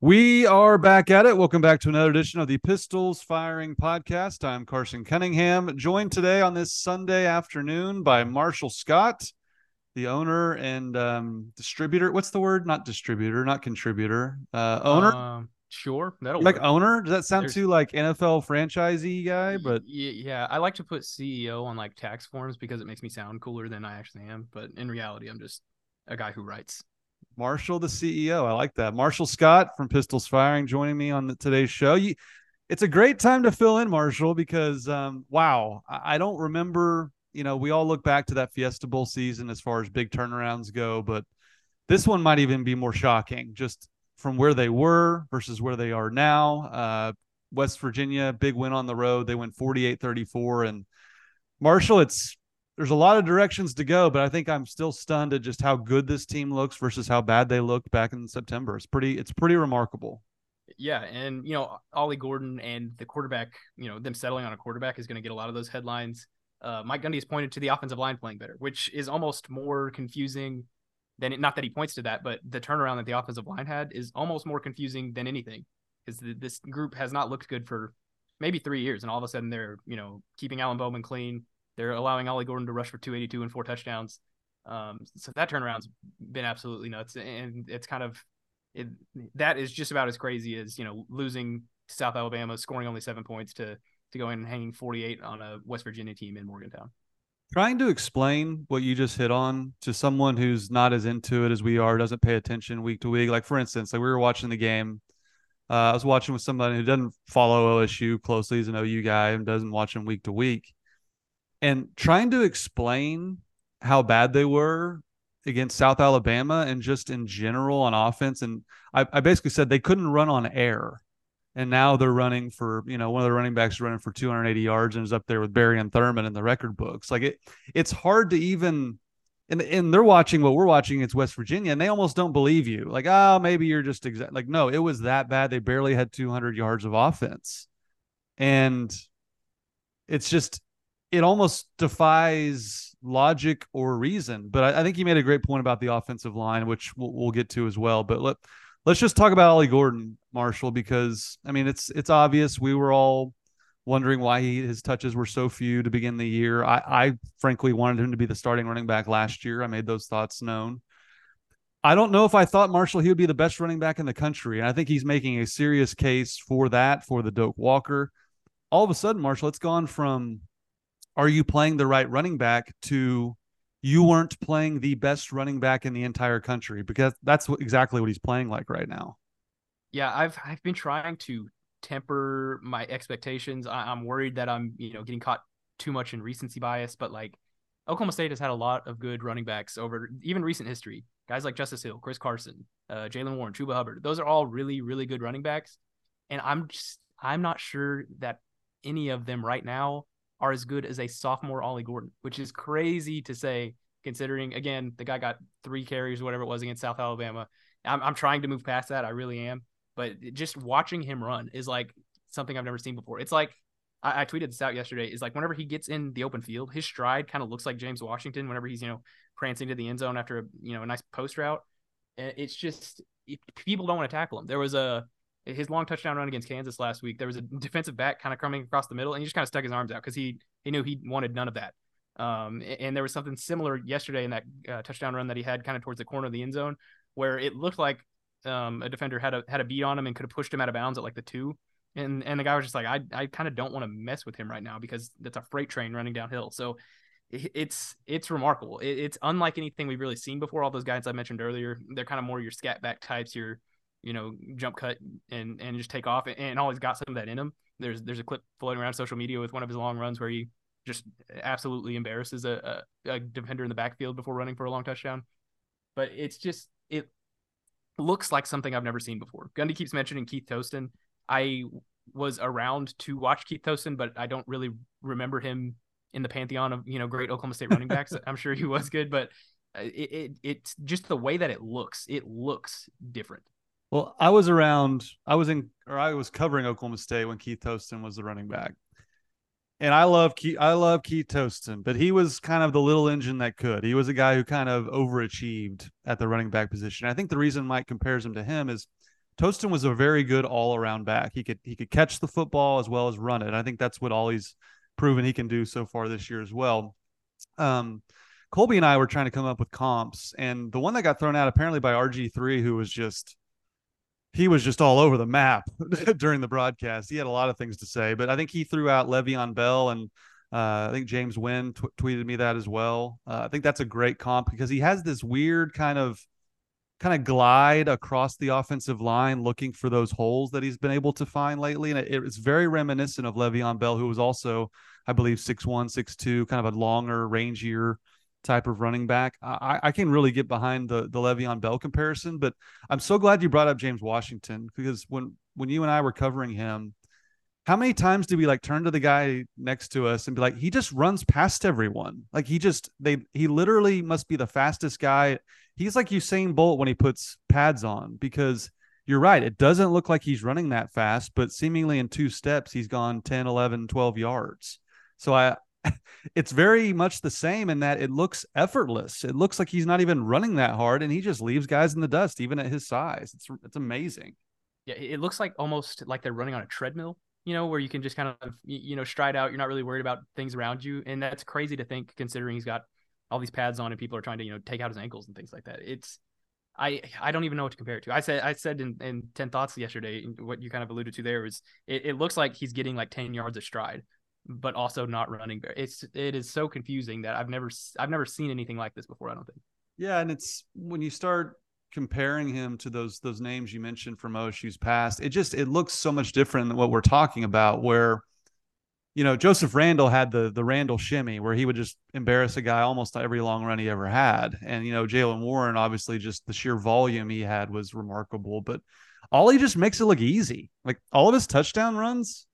We are back at it. Welcome back to another edition of the Pistols Firing Podcast. I'm Carson Cunningham, joined today on this Sunday afternoon by Marshall Scott, the owner and um, distributor. What's the word? Not distributor, not contributor. Uh, owner. Um, sure, that'll like work. owner. Does that sound There's- too like NFL franchisee guy? But yeah, I like to put CEO on like tax forms because it makes me sound cooler than I actually am. But in reality, I'm just a guy who writes. Marshall, the CEO. I like that. Marshall Scott from Pistols Firing joining me on the, today's show. You, it's a great time to fill in, Marshall, because um, wow, I, I don't remember. You know, we all look back to that Fiesta Bowl season as far as big turnarounds go, but this one might even be more shocking, just from where they were versus where they are now. Uh, West Virginia, big win on the road. They went 48-34, and Marshall, it's there's a lot of directions to go, but I think I'm still stunned at just how good this team looks versus how bad they looked back in September. It's pretty it's pretty remarkable. Yeah, and you know Ollie Gordon and the quarterback, you know them settling on a quarterback is going to get a lot of those headlines. Uh, Mike Gundy has pointed to the offensive line playing better, which is almost more confusing than it, not that he points to that, but the turnaround that the offensive line had is almost more confusing than anything because this group has not looked good for maybe three years, and all of a sudden they're you know keeping Alan Bowman clean. They're allowing Ollie Gordon to rush for 282 and four touchdowns. Um, so that turnaround's been absolutely nuts, and it's kind of it, that is just about as crazy as you know losing to South Alabama, scoring only seven points to to go in and hanging 48 on a West Virginia team in Morgantown. Trying to explain what you just hit on to someone who's not as into it as we are, doesn't pay attention week to week. Like for instance, like we were watching the game. Uh, I was watching with somebody who doesn't follow OSU closely. He's an OU guy and doesn't watch them week to week. And trying to explain how bad they were against South Alabama and just in general on offense. And I, I basically said they couldn't run on air. And now they're running for, you know, one of the running backs running for 280 yards and is up there with Barry and Thurman in the record books. Like it, it's hard to even, and, and they're watching what we're watching. It's West Virginia, and they almost don't believe you. Like, oh, maybe you're just exact. Like, no, it was that bad. They barely had 200 yards of offense, and it's just, it almost defies logic or reason. But I, I think you made a great point about the offensive line, which we'll, we'll get to as well. But let let's just talk about Ollie Gordon, Marshall, because I mean it's it's obvious we were all wondering why he, his touches were so few to begin the year. I, I frankly wanted him to be the starting running back last year. I made those thoughts known. I don't know if I thought Marshall he would be the best running back in the country, and I think he's making a serious case for that for the Doak Walker. All of a sudden, Marshall, it's gone from are you playing the right running back to you weren't playing the best running back in the entire country because that's exactly what he's playing like right now. Yeah, I've I've been trying to temper my expectations. I, I'm worried that I'm you know getting caught too much in recency bias, but like Oklahoma State has had a lot of good running backs over even recent history. Guys like Justice Hill, Chris Carson, uh, Jaylen Warren, Chuba Hubbard. Those are all really really good running backs, and I'm just I'm not sure that any of them right now are as good as a sophomore Ollie Gordon, which is crazy to say considering again the guy got three carries whatever it was against South Alabama. I'm, I'm trying to move past that. I really am. But just watching him run is like something I've never seen before. It's like I, I tweeted this out yesterday. Is like whenever he gets in the open field, his stride kind of looks like James Washington. Whenever he's you know prancing to the end zone after a you know a nice post route, it's just people don't want to tackle him. There was a his long touchdown run against Kansas last week. There was a defensive back kind of coming across the middle, and he just kind of stuck his arms out because he he knew he wanted none of that. Um, and there was something similar yesterday in that uh, touchdown run that he had kind of towards the corner of the end zone, where it looked like um, a defender had a had a beat on him and could have pushed him out of bounds at like the two. And and the guy was just like, I I kind of don't want to mess with him right now because that's a freight train running downhill. So it's it's remarkable. It, it's unlike anything we've really seen before. All those guys I mentioned earlier, they're kind of more your scat back types, your you know jump cut and and just take off, and, and always got some of that in him. There's there's a clip floating around social media with one of his long runs where he just absolutely embarrasses a, a, a defender in the backfield before running for a long touchdown. But it's just it looks like something I've never seen before. Gundy keeps mentioning Keith Toston. I was around to watch Keith Toston, but I don't really remember him in the pantheon of you know great Oklahoma State running backs. I'm sure he was good, but uh, it, it it's just the way that it looks. It looks different. Well, I was around. I was in, or I was covering Oklahoma State when Keith Toston was the running back, and I love Keith. I love Keith Toston, but he was kind of the little engine that could. He was a guy who kind of overachieved at the running back position. I think the reason Mike compares him to him is Toston was a very good all around back. He could he could catch the football as well as run it. And I think that's what Ollie's proven he can do so far this year as well. Um, Colby and I were trying to come up with comps, and the one that got thrown out apparently by RG3, who was just he was just all over the map during the broadcast. He had a lot of things to say, but I think he threw out Le'Veon Bell, and uh, I think James Wynn t- tweeted me that as well. Uh, I think that's a great comp because he has this weird kind of kind of glide across the offensive line looking for those holes that he's been able to find lately. And it, it's very reminiscent of Le'Veon Bell, who was also, I believe, six one, six two, kind of a longer, rangier type of running back. I, I can really get behind the the Le'Veon Bell comparison, but I'm so glad you brought up James Washington because when when you and I were covering him, how many times do we like turn to the guy next to us and be like, he just runs past everyone? Like he just they he literally must be the fastest guy. He's like Usain Bolt when he puts pads on because you're right. It doesn't look like he's running that fast, but seemingly in two steps, he's gone 10, 11, 12 yards. So I, it's very much the same in that it looks effortless. It looks like he's not even running that hard and he just leaves guys in the dust, even at his size. It's, it's amazing. Yeah. It looks like almost like they're running on a treadmill you know, where you can just kind of, you know, stride out. You're not really worried about things around you. And that's crazy to think considering he's got all these pads on and people are trying to, you know, take out his ankles and things like that. It's, I, I don't even know what to compare it to. I said, I said in, in 10 thoughts yesterday, what you kind of alluded to there was it, it looks like he's getting like 10 yards of stride, but also not running. It's, it is so confusing that I've never, I've never seen anything like this before. I don't think. Yeah. And it's when you start comparing him to those those names you mentioned from OSU's past, it just it looks so much different than what we're talking about. Where you know Joseph Randle had the the Randle shimmy, where he would just embarrass a guy almost every long run he ever had, and you know jaylen Warren, obviously, just the sheer volume he had was remarkable. But ollie just makes it look easy. Like all of his touchdown runs,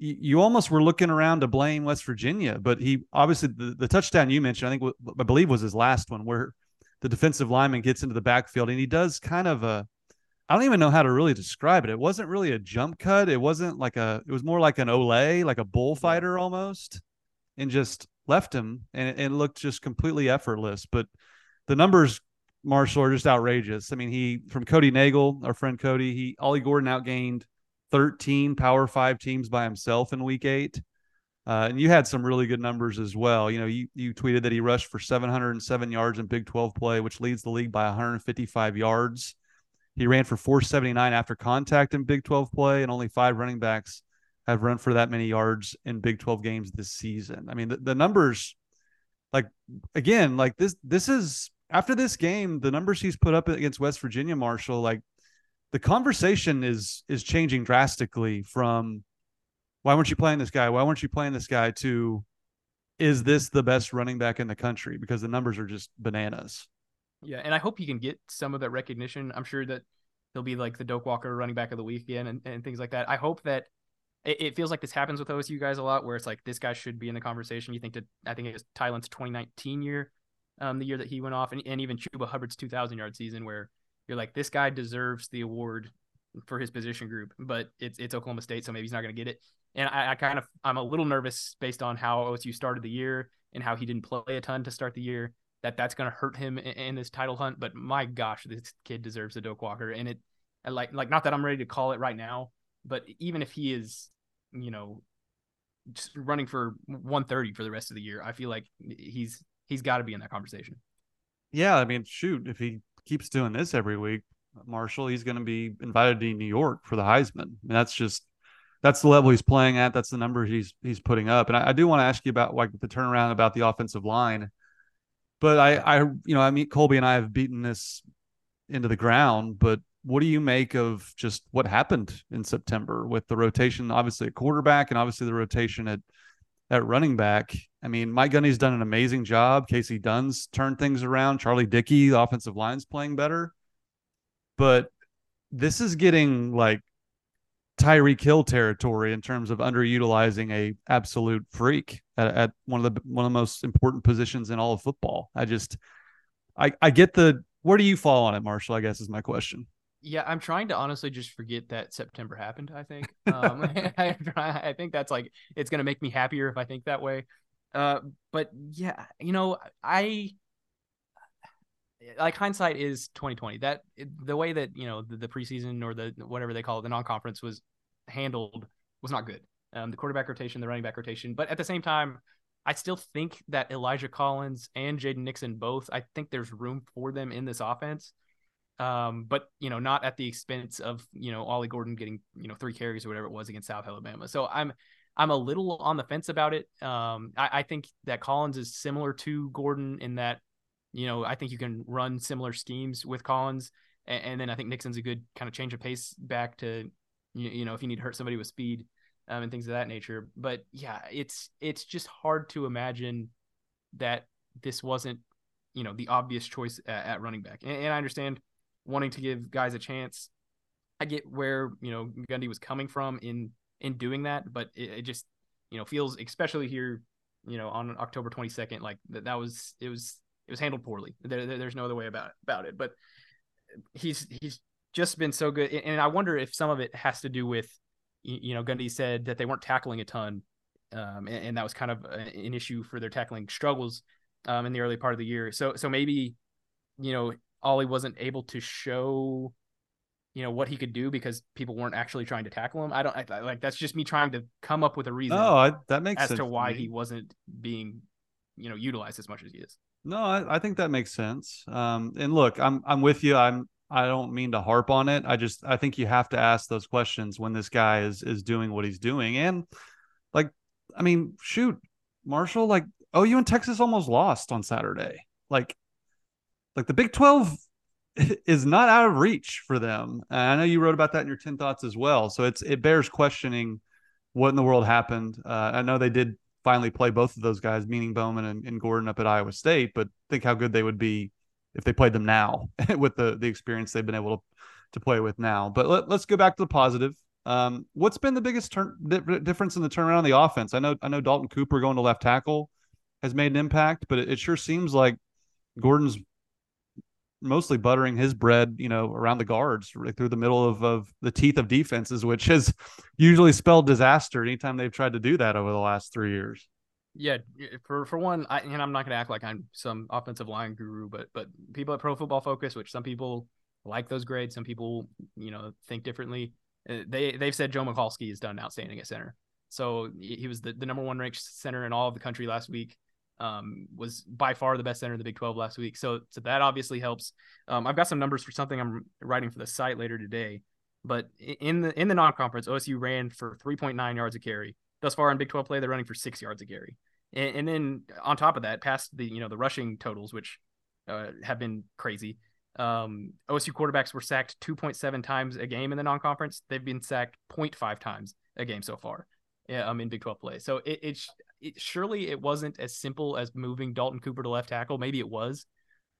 you, almost were looking around to blame West Virginia, but he obviously the, the touchdown you mentioned, I think I believe was his last one, where the defensive lineman gets into the backfield and he does kind of a I don't even know how to really describe it. It wasn't really a jump cut. It wasn't like a it was more like an Olay, like a bullfighter almost, and just left him and it, it looked just completely effortless. But the numbers, Marshall, are just outrageous. I mean, he from Cody Nagel, our friend Cody, he Ollie Gordon outgained 13 power five teams by himself in week eight. Uh, and you had some really good numbers as well. You know, you, you tweeted that he rushed for 707 yards in Big 12 play, which leads the league by 155 yards. He ran for 479 after contact in Big 12 play, and only five running backs have run for that many yards in Big 12 games this season. I mean, the, the numbers, like again, like this, this is after this game, the numbers he's put up against West Virginia, Marshall, like the conversation is is changing drastically from why weren't you playing this guy? Why weren't you playing this guy? To is this the best running back in the country? Because the numbers are just bananas. Yeah, and I hope he can get some of that recognition. I'm sure that he'll be like the Doak Walker running back of the week again and, and things like that. I hope that it, it, feels like this happens with OSU guys a lot, where it's like this guy should be in the conversation. You think that I think it was Tylan's 2019 year, um, the year that he went off, and, and even Chuba Hubbard's 2,000 yard season, where you're like this guy deserves the award for his position group, but it's it's Oklahoma State, so maybe he's not going to get it. And I, I, kind of I'm a little nervous based on how OSU started the year and how he didn't play a ton to start the year that that's going to hurt him in, in, this title hunt. But my gosh, this kid deserves a Doak Walker, and it like like not that I'm ready to call it right now, but even if he is, you know, just running for 130 for the rest of the year, I feel like he's he's got to be in that conversation. Yeah, I mean, shoot, if he keeps doing this every week, Marshall, he's going to be invited to New York for the Heisman. I mean, that's just that's the level he's playing at. That's the numbers he's he's putting up. And I, I do want to ask you about like the turnaround about the offensive line. But I, I, you know, I mean, Colby and I have beaten this into the ground. But what do you make of just what happened in September with the rotation, obviously at quarterback, and obviously the rotation at at running back? I mean, Mike Gundy's done an amazing job. Kasey Dunn's turned things around. Charlie Dickey, the offensive line's playing better. But this is getting like Tyreek Hill territory in terms of underutilizing a absolute freak at, at, one of the one of the most important positions in all of football. I just I I get the where do you fall on it, Marshall? I guess is my question. Yeah, I'm trying to honestly just forget that September happened. I think um, I, I think that's like it's gonna make me happier if I think that way. Uh, but yeah, you know, I like hindsight is 2020 that the way that you know the, the, preseason or the whatever they call it the non-conference was handled was not good um, the quarterback rotation the running back rotation but at the same time i still think that elijah collins and jaden nixon both i think there's room for them in this offense um, but you know not at the expense of you know ollie gordon getting you know three carries or whatever it was against south alabama so i'm i'm a little on the fence about it um, I, I think that collins is similar to gordon in that you know, I think you can run similar schemes with Collins, and, and then I think Nixon's a good kind of change of pace back to, you, you know, if you need to hurt somebody with speed um, and things of that nature. But yeah, it's it's just hard to imagine that this wasn't, you know, the obvious choice at, at running back. And, and I understand wanting to give guys a chance. I get where you know Gundy was coming from in in doing that, but it, it just you know feels especially here you know on October 22nd like that that was it was it was handled poorly. There, there, there's no other way about it, about it. But he's he's just been so good, and I wonder if some of it has to do with you know Gundy said that they weren't tackling a ton, um, and, and, that was kind of an issue for their tackling struggles um, in the early part of the year. So so maybe you know Ollie wasn't able to show you know what he could do because people weren't actually trying to tackle him. I don't I, like that's just me trying to come up with a reason. Oh, I, that makes as to why he wasn't being you know utilized as much as he is. No, I, I think that makes sense. Um, and look, I'm I'm with you. I'm I don't mean to harp on it. I just I think you have to ask those questions when this guy is is doing what he's doing. And like, I mean, shoot, Marshall, like OU and Texas almost lost on Saturday. Like, like the Big Twelve is not out of reach for them. And I know you wrote about that in your ten thoughts as well. So it's it bears questioning what in the world happened. Uh, I know they did finally play both of those guys, meaning Bowman and, and Gordon up at Iowa State. But think how good they would be if they played them now with the the experience they've been able to to play with now. But let, us go back to the positive. Um, what's been the biggest turn difference in the turnaround of the offense? I know I know Dalton Cooper going to left tackle has made an impact, but it, it sure seems like Gordon's mostly buttering his bread, you know, around the guards right through the middle of, of the teeth of defenses, which has usually spelled disaster anytime they've tried to do that over the last three years. Yeah, for for one, I, and I'm not going to act like I'm some offensive line guru, but but people at Pro Football Focus, which some people like those grades, some people you know think differently. Uh, they they've said Joe Michalski has done outstanding at center. So he was the, the number one ranked center in all of the country last week um, was by far the best center in the Big 12 last week. So, so that obviously helps. Um, I've got some numbers for something I'm writing for the site later today. But in the in the non-conference, OSU ran for 3.9 yards a carry. Thus far in Big 12 play, they're running for six yards a carry. And, and then on top of that, past the you know the rushing totals, which uh, have been crazy. Um, OSU quarterbacks were sacked 2.7 times a game in the non-conference. They've been sacked 0.5 times a game so far um, in Big 12 play. So it, it's it, surely it wasn't as simple as moving Dalton Cooper to left tackle. Maybe it was,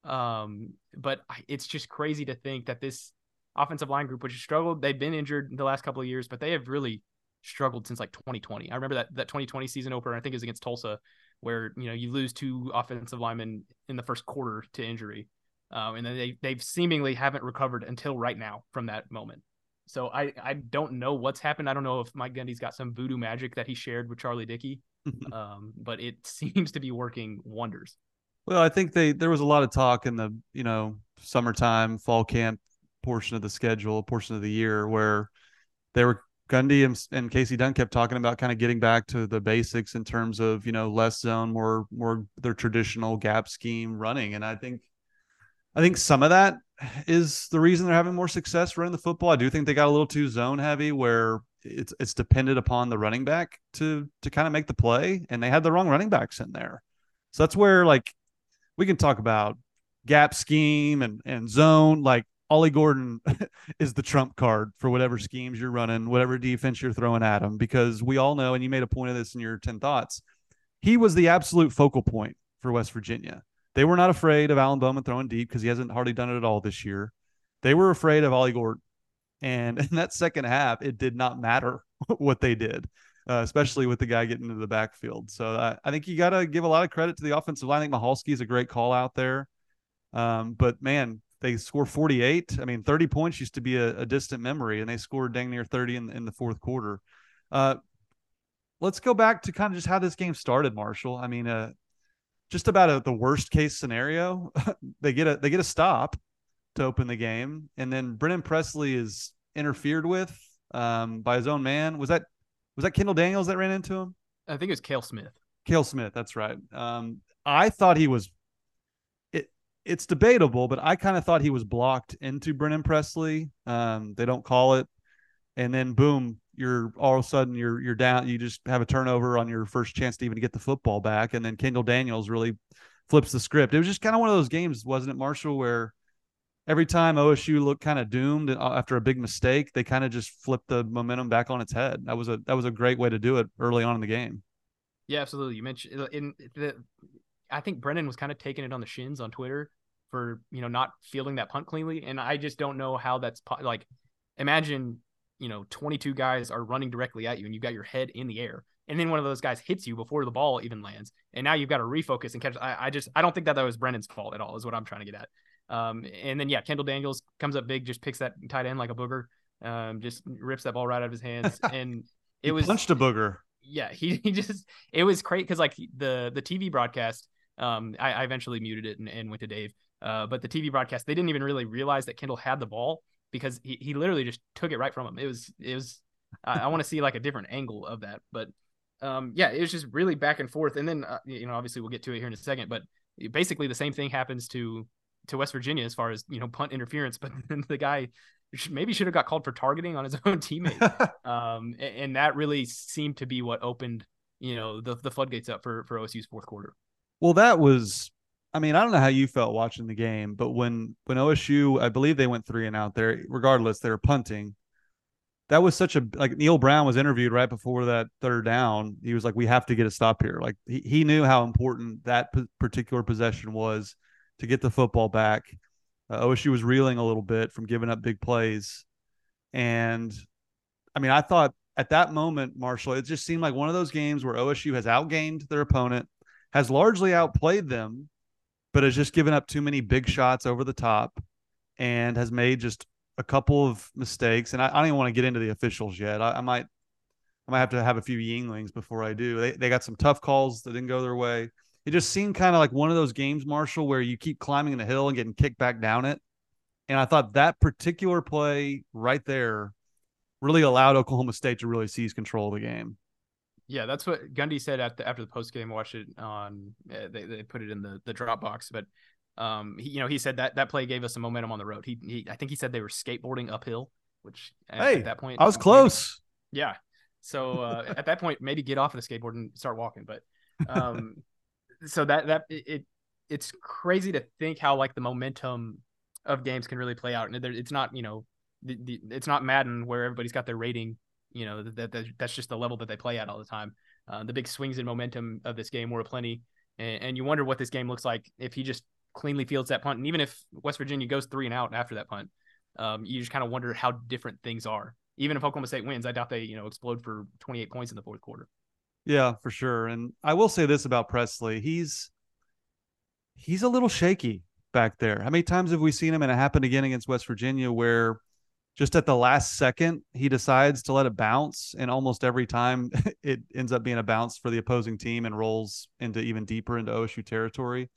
um, but it's just crazy to think that this offensive line group, which has struggled, they've been injured the last couple of years, but they have really struggled since like 2020. I remember that that 2020 season opener. I think is against Tulsa, where you know you lose two offensive linemen in the first quarter to injury, um, and then they they've seemingly haven't recovered until right now from that moment. So I I don't know what's happened. I don't know if Mike Gundy's got some voodoo magic that he shared with Charlie Dickey, um, but it seems to be working wonders. Well, I think they there was a lot of talk in the you know summertime, fall camp portion of the schedule, portion of the year where they were Gundy and, and Kasey Dunn kept talking about kind of getting back to the basics in terms of you know less zone, more more their traditional gap scheme running, and I think I think some of that is the reason they're having more success running the football. I do think they got a little too zone heavy where it's it's dependent upon the running back to to kind of make the play and they had the wrong running backs in there. So that's where like we can talk about gap scheme and and zone like Ollie Gordon is the trump card for whatever schemes you're running, whatever defense you're throwing at him because we all know and you made a point of this in your 10 thoughts. He was the absolute focal point for West Virginia. They were not afraid of Alan Bowman throwing deep because he hasn't hardly done it at all this year. They were afraid of Ollie Gordon. And in that second half, it did not matter what they did, uh, especially with the guy getting into the backfield. So I, I think you got to give a lot of credit to the offensive line. I think Michalski is a great call out there. Um, but man, they score 48. I mean, 30 points used to be a, a, distant memory, and they scored dang near 30 in, in the fourth quarter. Uh, let's go back to kind of just how this game started, Marshall. I mean, uh, just about a, the worst case scenario, they get a they get a stop to open the game, and then Brennan Presley is interfered with um, by his own man. Was that was that Kendall Daniels that ran into him? I think it was Kale Smith. Kale Smith, that's right. Um, I thought he was It it's debatable, but I kind of thought he was blocked into Brennan Presley. Um, they don't call it, and then boom, you're all of a sudden you're you're down. You just have a turnover on your first chance to even get the football back, and then Kendall Daniels really flips the script. It was just kind of one of those games, wasn't it, Marshall, where every time OSU looked kind of doomed uh, after a big mistake, they kind of just flipped the momentum back on its head. That was a that was a great way to do it early on in the game. Yeah, absolutely. You mentioned in the I think Brennan was kind of taking it on the shins on Twitter for you know not fielding that punt cleanly, and I just don't know how that's like. Imagine you know 22 guys are running directly at you, and you've got your head in the air, and then one of those guys hits you before the ball even lands, and now you've got to refocus and catch. I, I just I don't think that that was Brennan's fault at all. Is what I'm trying to get at. Um, and then yeah, Kendall Daniels comes up big, just picks that tight end like a booger, um, just rips that ball right out of his hands, and it was punched a booger. Yeah, he, he just it was great because like the the TV broadcast um, I, I, eventually muted it and, and went to Dave. Uh, but the TV broadcast, they didn't even really realize that Kendall had the ball because he, he literally just took it right from him. It was it was I, I want to see like a different angle of that, but um, yeah, it was just really back and forth. And then uh, you know obviously we'll get to it here in a second, but basically the same thing happens to to West Virginia as far as you know punt interference, but then the guy maybe should have got called for targeting on his own teammate, um, and, and that really seemed to be what opened you know the the floodgates up for for OSU's fourth quarter. Well, that was I mean, I don't know how you felt watching the game, but when when OSU, I believe they went three and out there, regardless, they were punting. That was such a like Neal Brown was interviewed right before that third down. He was like, "We have to get a stop here." Like he, he knew how important that p- particular possession was to get the football back. Uh, OSU was reeling a little bit from giving up big plays, and I mean, I thought at that moment, Marshall, it just seemed like one of those games where OSU has outgained their opponent has largely outplayed them, but has just given up too many big shots over the top and has made just a couple of mistakes. And I, I don't even want to get into the officials yet. I, I, might I might have to have a few Yuenglings before I do. They they got some tough calls that didn't go their way. It just seemed kind of like one of those games, Marshall, where you keep climbing the hill and getting kicked back down it. And I thought that particular play right there really allowed Oklahoma State to really seize control of the game. Yeah, that's what Gundy said after after the post game. Watched it on. Uh, they they put it in the the Dropbox, but um, he, you know, he said that that play gave us some momentum on the road. He, he I think he said they were skateboarding uphill, which hey, at that point I was close. Maybe, yeah. So uh, at that point, maybe get off of the skateboard and start walking. But um, so that that it it's crazy to think how like the momentum of games can really play out, and it's not you know the, the, it's not Madden where everybody's got their rating you know that, that that's just the level that they play at all the time. Uh, the big swings in momentum of this game were plenty, and, and, you wonder what this game looks like if he just cleanly fields that punt, and even if West Virginia goes three and out after that punt, um, you just kind of wonder how different things are. Even if Oklahoma State wins, I doubt they you know explode for 28 points in the fourth quarter. Yeah, for sure. And I will say this about Presley: he's he's a little shaky back there. How many times have we seen him? And it happened again against West Virginia, where just at the last second he decides to let it bounce and almost every time it ends up being a bounce for the opposing team and rolls into even deeper into OSU territory.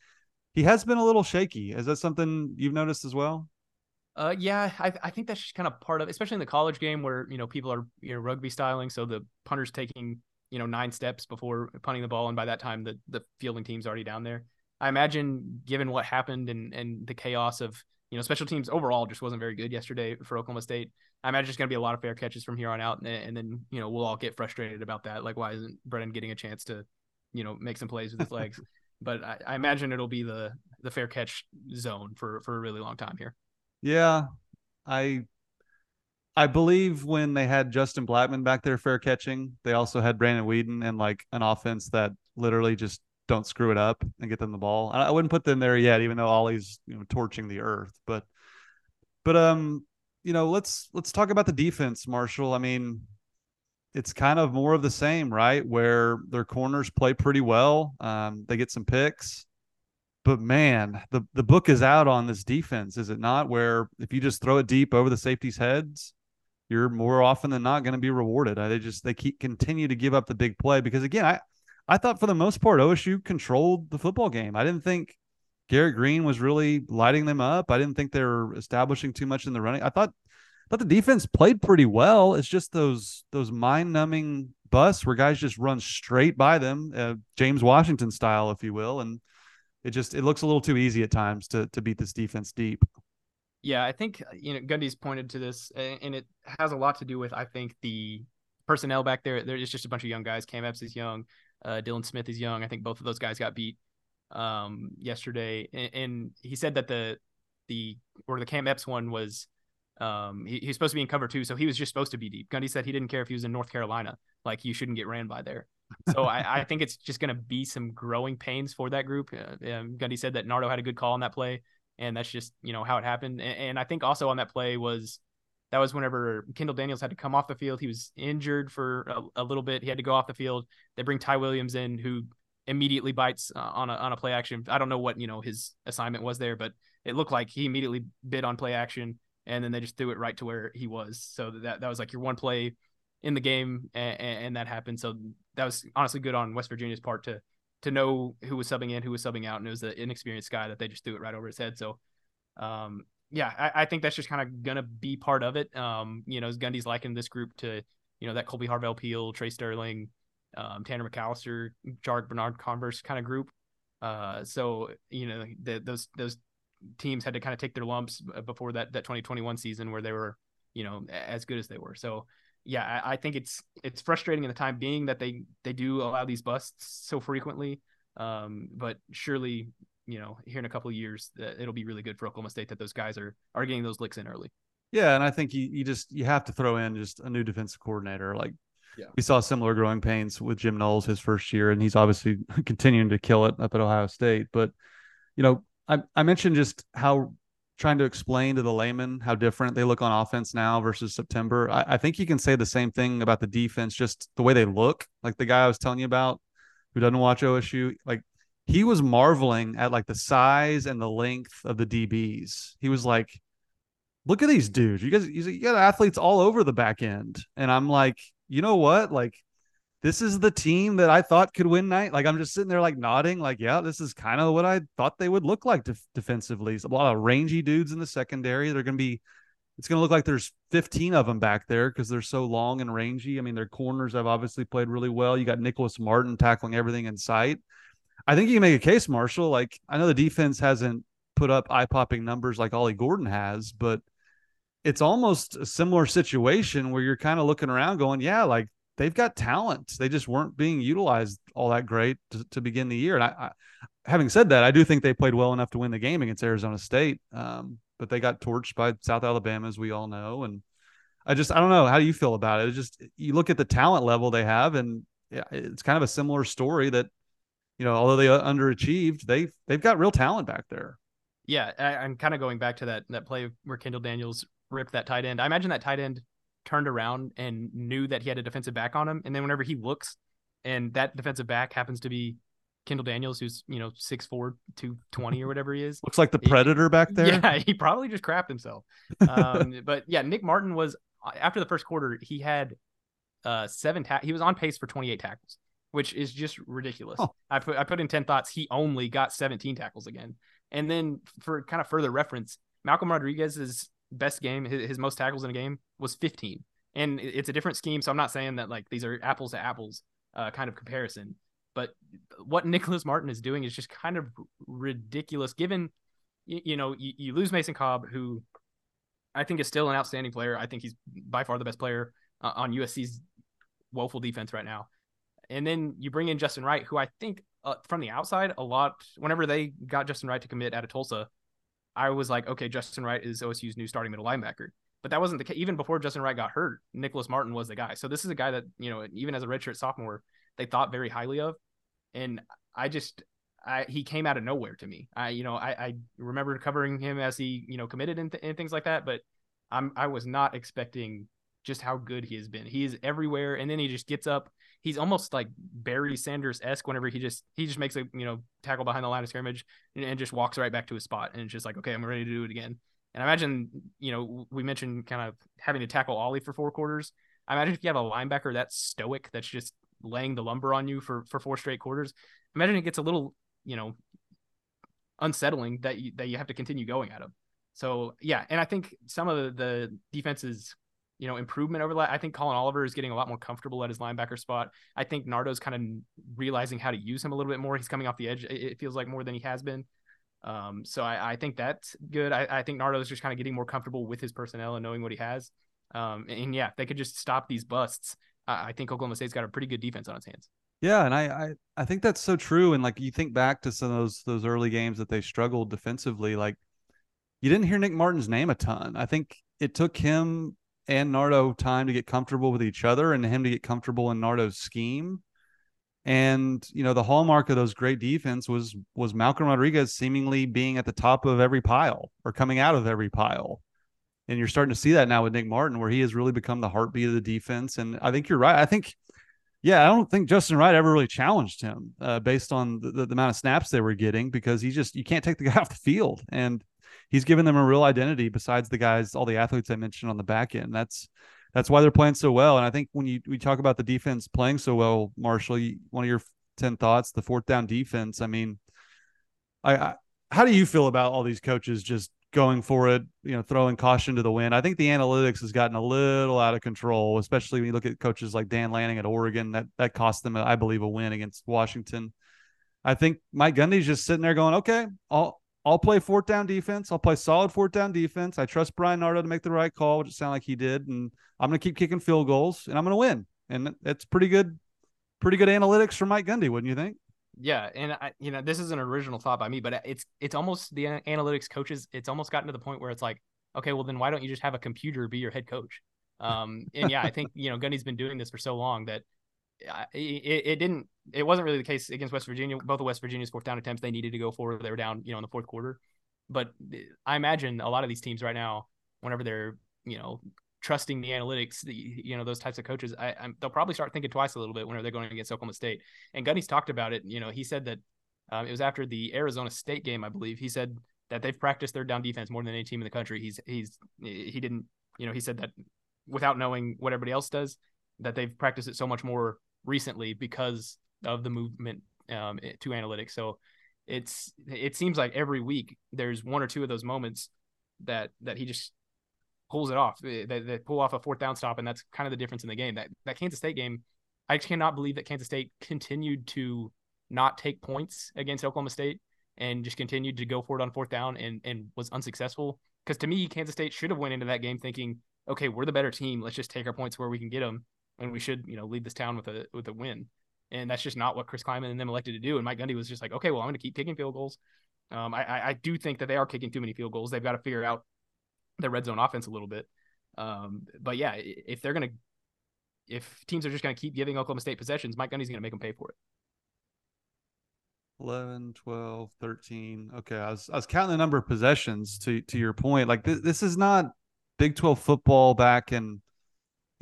He has been a little shaky. Is that something you've noticed as well? Uh, yeah, I, I think that's kind of part of, especially in the college game where you know people are you know rugby styling, so the punter's taking you know nine steps before punting the ball, and by that time the the fielding team's already down there. I imagine, given what happened and and the chaos of you know, special teams overall just wasn't very good yesterday for Oklahoma State. I imagine it's going to be a lot of fair catches from here on out, and, and, then you know we'll all get frustrated about that. Like, why isn't Brennan getting a chance to, you know, make some plays with his legs? but I, I, imagine it'll be the the fair catch zone for for a really long time here. Yeah, I I believe when they had Justin Blackmon back there fair catching, they also had Brandon Weeden and like an offense that literally just don't screw it up and get them the ball. I, wouldn't put them there yet, even though Ollie's you know torching the earth. But but um, you know, let's let's talk about the defense, Marshall. I mean, it's kind of more of the same, right? Where their corners play pretty well. Um, they get some picks. But man, the, the book is out on this defense, is it not? Where if you just throw it deep over the safeties' heads, you're more often than not going to be rewarded. They just they keep continue to give up the big play because again, I I thought for the most part OSU controlled the football game. I didn't think Garrett Greene was really lighting them up. I didn't think they were establishing too much in the running. I thought thought the defense played pretty well. It's just those those mind numbing busts where guys just run straight by them, uh, James Washington style, if you will, and it just it looks a little too easy at times to to beat this defense deep. Yeah, I think you know Gundy's pointed to this, and it has a lot to do with I think the personnel back there. There's just a bunch of young guys. Cam Epps is young, uh, Dylan Smith is young. I think both of those guys got beat um, yesterday, and, and, he said that the the or the Cam Epps one was um, he, he's supposed to be in cover two, so he was just supposed to be deep. Gundy said he didn't care if he was in North Carolina, like you shouldn't get ran by there. So I, I, think it's just going to be some growing pains for that group. Uh, um, Gundy said that Nardo had a good call on that play, and that's just you know how it happened. And, and, I think also on that play was that was whenever Kendall Daniels had to come off the field. He was injured for a, a little bit. He had to go off the field. They bring Ty Williams in, who immediately bites uh, on a on a play action. I don't know what you know his assignment was there, but it looked like he immediately bid on play action, and then they just threw it right to where he was. So that that was like your one play in the game, and, and that happened. So that was honestly good on West Virginia's part to to know who was subbing in, who was subbing out, and it was the inexperienced guy that they just threw it right over his head. So, um, yeah, I, I, think that's just kind of gonna be part of it. Um, you know, as Gundy's liking this group to, you know, that Kolby Harvell Peel, Trey Sterling, um, Tanner McCalister, Jarrick Bernard Converse kind of group. Uh, so you know, the, those those teams had to kind of take their lumps before that that 2021 season where they were, you know, as good as they were. So yeah, I, I, think it's it's frustrating in the time being that they they do allow these busts so frequently. Um, but surely, you know, here in a couple of years, uh, it'll be really good for Oklahoma State that those guys are are getting those licks in early. Yeah, and I think you, you just you have to throw in just a new defensive coordinator. Like yeah. we saw similar growing pains with Jim Knowles his first year, and he's obviously continuing to kill it up at Ohio State. But you know, I I mentioned just how trying to explain to the layman how different they look on offense now versus September. I, I, think you can say the same thing about the defense, just the way they look. Like the guy I was telling you about who doesn't watch OSU, like he was marveling at like the size and the length of the DBs. He was like, look at these dudes. You guys, you got athletes all over the back end. And I'm like, you know what? Like this is the team that I thought could win night. Like I'm just sitting there like nodding, like, yeah, this is kind of what I thought they would look like def- defensively. a lot of rangy dudes in the secondary. They're going to be, it's going to look like there's 15 of them back there because they're so long and rangy. I mean, their corners have obviously played really well. You got Nicholas Martin tackling everything in sight. I think you can make a case, Marshall. Like I know the defense hasn't put up eye popping numbers like Ollie Gordon has, but it's almost a similar situation where you're kind of looking around going, yeah, like they've got talent. They just weren't being utilized all that great to, to begin the year. And I, I, having said that, I do think they played well enough to win the game against Arizona State. Um, but they got torched by South Alabama, as we all know. And I just, I don't know. How do you feel about it? It's just, you look at the talent level they have, and yeah, it's kind of a similar story that, you know, although they underachieved, they've, they've got real talent back there. Yeah. I, I'm kind of going back to that, that play where Kendall Daniels ripped that tight end. I imagine that tight end turned around and knew that he had a defensive back on him. And then whenever he looks and that defensive back happens to be Kendall Daniels, who's, you know, 6'4, 220 or whatever he is. Looks like the predator back there. Yeah, he probably just crapped himself. Um, but yeah, Nick Martin was after the first quarter, he had uh seven ta- he was on pace for 28 tackles, which is just ridiculous. Oh. I put I put in 10 thoughts, he only got 17 tackles again. And then for kind of further reference, Malcolm Rodriguez's best game, his, his most tackles in a game was 15. And it's a different scheme, so I'm not saying that like these are apples to apples uh, kind of comparison. But what Nicholas Martin is doing is just kind of ridiculous. Given you, you know you, you lose Mason Cobb, who I think is still an outstanding player. I think he's by far the best player uh, on USC's woeful defense right now. And then you bring in Justin Wright, who I think uh, from the outside, a lot, whenever they got Justin Wright to commit out of Tulsa, I was like, okay, Justin Wright is OSU's new starting middle linebacker. But that wasn't the case. Even before Justin Wright got hurt, Nicholas Martin was the guy. So this is a guy that, you know, even as a redshirt sophomore, they thought very highly of. And I just, I, he came out of nowhere to me. I, you know, I, I remember covering him as he, you know, committed and, th- and things like that. But I'm I was not expecting just how good he has been. He is everywhere, and then he just gets up. He's almost like Barry Sanders esque whenever he just he just makes a you know tackle behind the line of scrimmage and, and, just walks right back to his spot, and it's just like okay, I'm ready to do it again. And I imagine you know we mentioned kind of having to tackle Ollie for four quarters. I imagine if you have a linebacker that's stoic, that's just laying the lumber on you for for four straight quarters. Imagine it gets a little you know unsettling that you, that you have to continue going at him. So yeah, and I think some of the, the defenses, you know, improvement over that. I think Collin Oliver is getting a lot more comfortable at his linebacker spot. I think Nardo's kind of realizing how to use him a little bit more. He's coming off the edge. It feels like more than he has been. Um, so I, I think that's good. I, I think Nardo's just kind of getting more comfortable with his personnel and knowing what he has. Um, and yeah, they could just stop these busts. I, I think Oklahoma State's got a pretty good defense on its hands. Yeah, and I, I I think that's so true. And like you think back to some of those those early games that they struggled defensively, like you didn't hear Nick Martin's name a ton. I think it took him and Nardo time to get comfortable with each other and him to get comfortable in Nardo's scheme. And you know, the hallmark of those great defense was was Malcolm Rodriguez seemingly being at the top of every pile or coming out of every pile. And you're starting to see that now with Nick Martin, where he has really become the heartbeat of the defense. And I think you're right. I think, yeah, I don't think Justin Wright ever really challenged him uh, based on the, the, the amount of snaps they were getting because he just you can't take the guy off the field. And he's given them a real identity besides the guys, all the athletes I mentioned on the back end. That's that's why they're playing so well. And I think when you we talk about the defense playing so well, Marshall, you, one of your ten thoughts, the fourth down defense. I mean, I, I how do you feel about all these coaches just going for it, you know, throwing caution to the wind. I think the analytics has gotten a little out of control, especially when you look at coaches like Dan Lanning at Oregon. That that cost them, I believe, a win against Washington. I think Mike Gundy's just sitting there going, okay, I'll I'll play fourth down defense. I'll play solid fourth down defense. I trust Bryan Nardo to make the right call, which it sounded like he did. And I'm going to keep kicking field goals and I'm going to win. And it's pretty good, pretty good analytics for Mike Gundy, wouldn't you think? Yeah, and I, you know, this is an original thought by me, but it's it's almost the analytics coaches. It's almost gotten to the point where it's like, okay, well then why don't you just have a computer be your head coach? Um, and yeah, I think you know Gundy's been doing this for so long that it, it didn't it wasn't really the case against West Virginia. Both of West Virginia's fourth down attempts they needed to go for they were down you know in the fourth quarter. But I imagine a lot of these teams right now, whenever they're you know trusting the analytics, the, you know those types of coaches, I, I'm, they'll probably start thinking twice a little bit whenever they're going against Oklahoma State. And Gundy's talked about it. You know, he said that um, it was after the Arizona State game, I believe. He said that they've practiced their down defense more than any team in the country. He's he's he didn't you know he said that without knowing what everybody else does that they've practiced it so much more recently because of the movement um, to analytics. So it's it seems like every week there's one or two of those moments that that he just pulls it off. They, they pull off a fourth down stop, and that's kind of the difference in the game. That that Kansas State game, I cannot believe that Kansas State continued to not take points against Oklahoma State and just continued to go for it on fourth down and and was unsuccessful. Because to me, Kansas State should have went into that game thinking, okay, we're the better team. Let's just take our points where we can get them and we should you know leave this town with a with a win. And that's just not what Chris Klieman and them elected to do. And Mike Gundy was just like, okay, well, I'm going to keep kicking field goals. Um, I, I do think that they are kicking too many field goals. They've got to figure out their red zone offense a little bit. Um, but yeah, if they're going to, if teams are just going to keep giving Oklahoma State possessions, Mike Gundy's going to make them pay for it. 11 12 13 okay i was i was counting the number of possessions to to your point like this is not big 12 football back in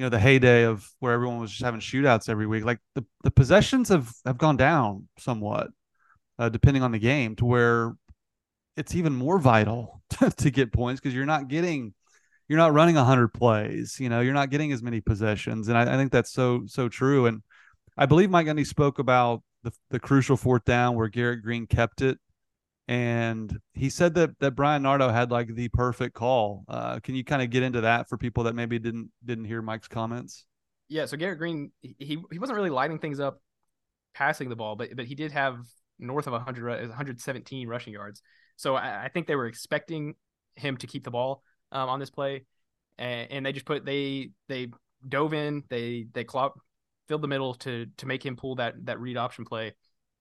you know the heyday of where everyone was just having shootouts every week like the, the possessions have have gone down somewhat uh, depending on the game to where it's even more vital to, to get points because you're not getting you're not running 100 plays you know you're not getting as many possessions. And I, I think that's so so true. And i believe mike gundy spoke about the, the crucial fourth down where garrett greene kept it and he said that that Bryan Nardo had like the perfect call. Uh, can you kind of get into that for people that maybe didn't didn't hear Mike's comments? Yeah, so Garrett Greene he he wasn't really lighting things up passing the ball, but but he did have north of 100 117 rushing yards. So I, I think they were expecting him to keep the ball um, on this play, and, and, they just put they they dove in, they they clock, filled the middle to to make him pull that that read option play.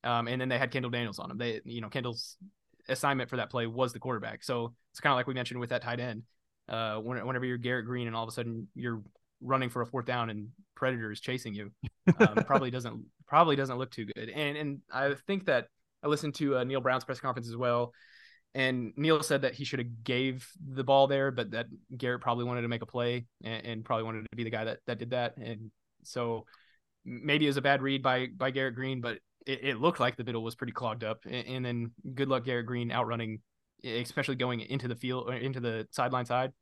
Um, and then they had Kendall Daniels on him. They, you know, Kendall's assignment for that play was the quarterback. So it's kind of like we mentioned with that tight end. Uh, whenever you're Garrett Greene and all of a sudden you're running for a fourth down and Predator is chasing you, um, probably doesn't probably doesn't look too good. And and I think that I listened to uh, Neal Brown's press conference as well, and Neal said that he should have gave the ball there, but that Garrett probably wanted to make a play and, and, probably wanted to be the guy that that did that. And so maybe it was a bad read by by Garrett Greene, but it, it looked like the middle was pretty clogged up. And, and, then good luck Garrett Greene outrunning, especially going into the field or into the sideline side.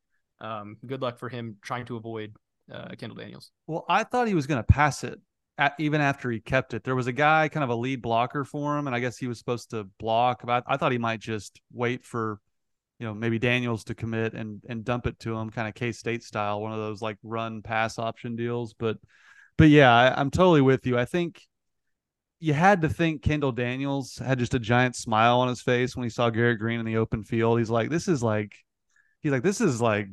Um, good luck for him trying to avoid uh, Kendall Daniels. Well, I thought he was going to pass it at, even after he kept it. There was a guy, kind of a lead blocker for him, and I guess he was supposed to block. But I, I thought he might just wait for, you know, maybe Daniels to commit and and dump it to him, kind of K State style, one of those like run pass option deals. But, but yeah, I, I'm totally with you. I think you had to think Kendal Daniels had just a giant smile on his face when he saw Garrett Greene in the open field. He's like, this is like, he's like, this is like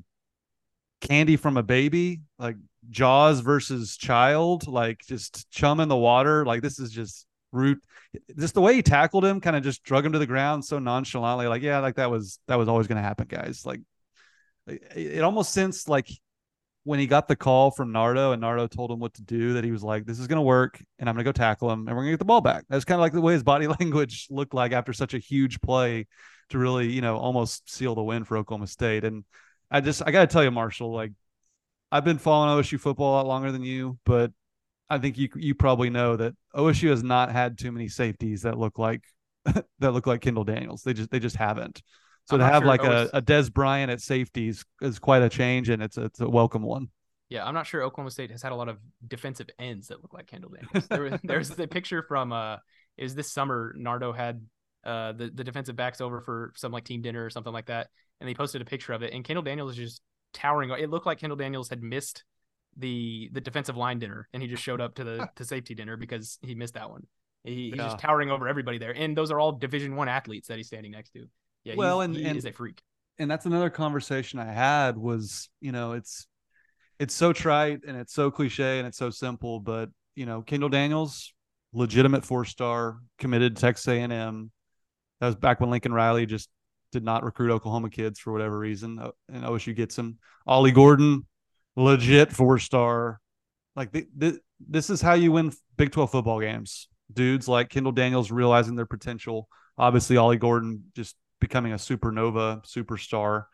candy from a baby, like Jaws versus Child, like just chum in the water. Like this is just root. Just the way he tackled him, kind of just drug him to the ground so nonchalantly. Like yeah, like that was that was always going to happen, guys. Like it almost sensed like when he got the call from Nardo and Nardo told him what to do, that he was like, "This is to work, and I'm to go tackle him, and we're to get the ball back." That's kind of like the way his body language looked like after such a huge play to really, you know, almost seal the win for Oklahoma State. And I just I gotta tell you, Marshall, like I've been following OSU football a lot longer than you, but I think you you probably know that OSU has not had too many safeties that look like that look like Kendal Daniels. They just they just haven't. So I'm to have sure like a, a Dez Bryant at safeties is quite a change, and it's a, it's a welcome one. Yeah, I'm not sure Oklahoma State has had a lot of defensive ends that look like Kendal Daniels. There was, there's the picture from uh is this summer Nardo had uh the, the defensive backs over for some like team dinner or something like that, and they posted a picture of it, and Kendal Daniels is just towering. It looked like Kendal Daniels had missed the the defensive line dinner, and he just showed up to the to safety dinner because he missed that one. He, he's just towering over everybody there, and those are all Division One athletes that he's standing next to. Yeah, well, and, he and, is a freak. And that's another conversation I had was, you know, it's it's so trite and it's so cliche and it's so simple, but you know, Kendal Daniels, legitimate four star, committed to Texas A and M. That was back when Lincoln Riley just did not recruit Oklahoma kids for whatever reason, uh, and OSU gets him. Ollie Gordon, legit four star. Like the, the, this is how you win Big Twelve football games. Dudes like Kendal Daniels realizing their potential. Obviously, Ollie Gordon just becoming a supernova superstar,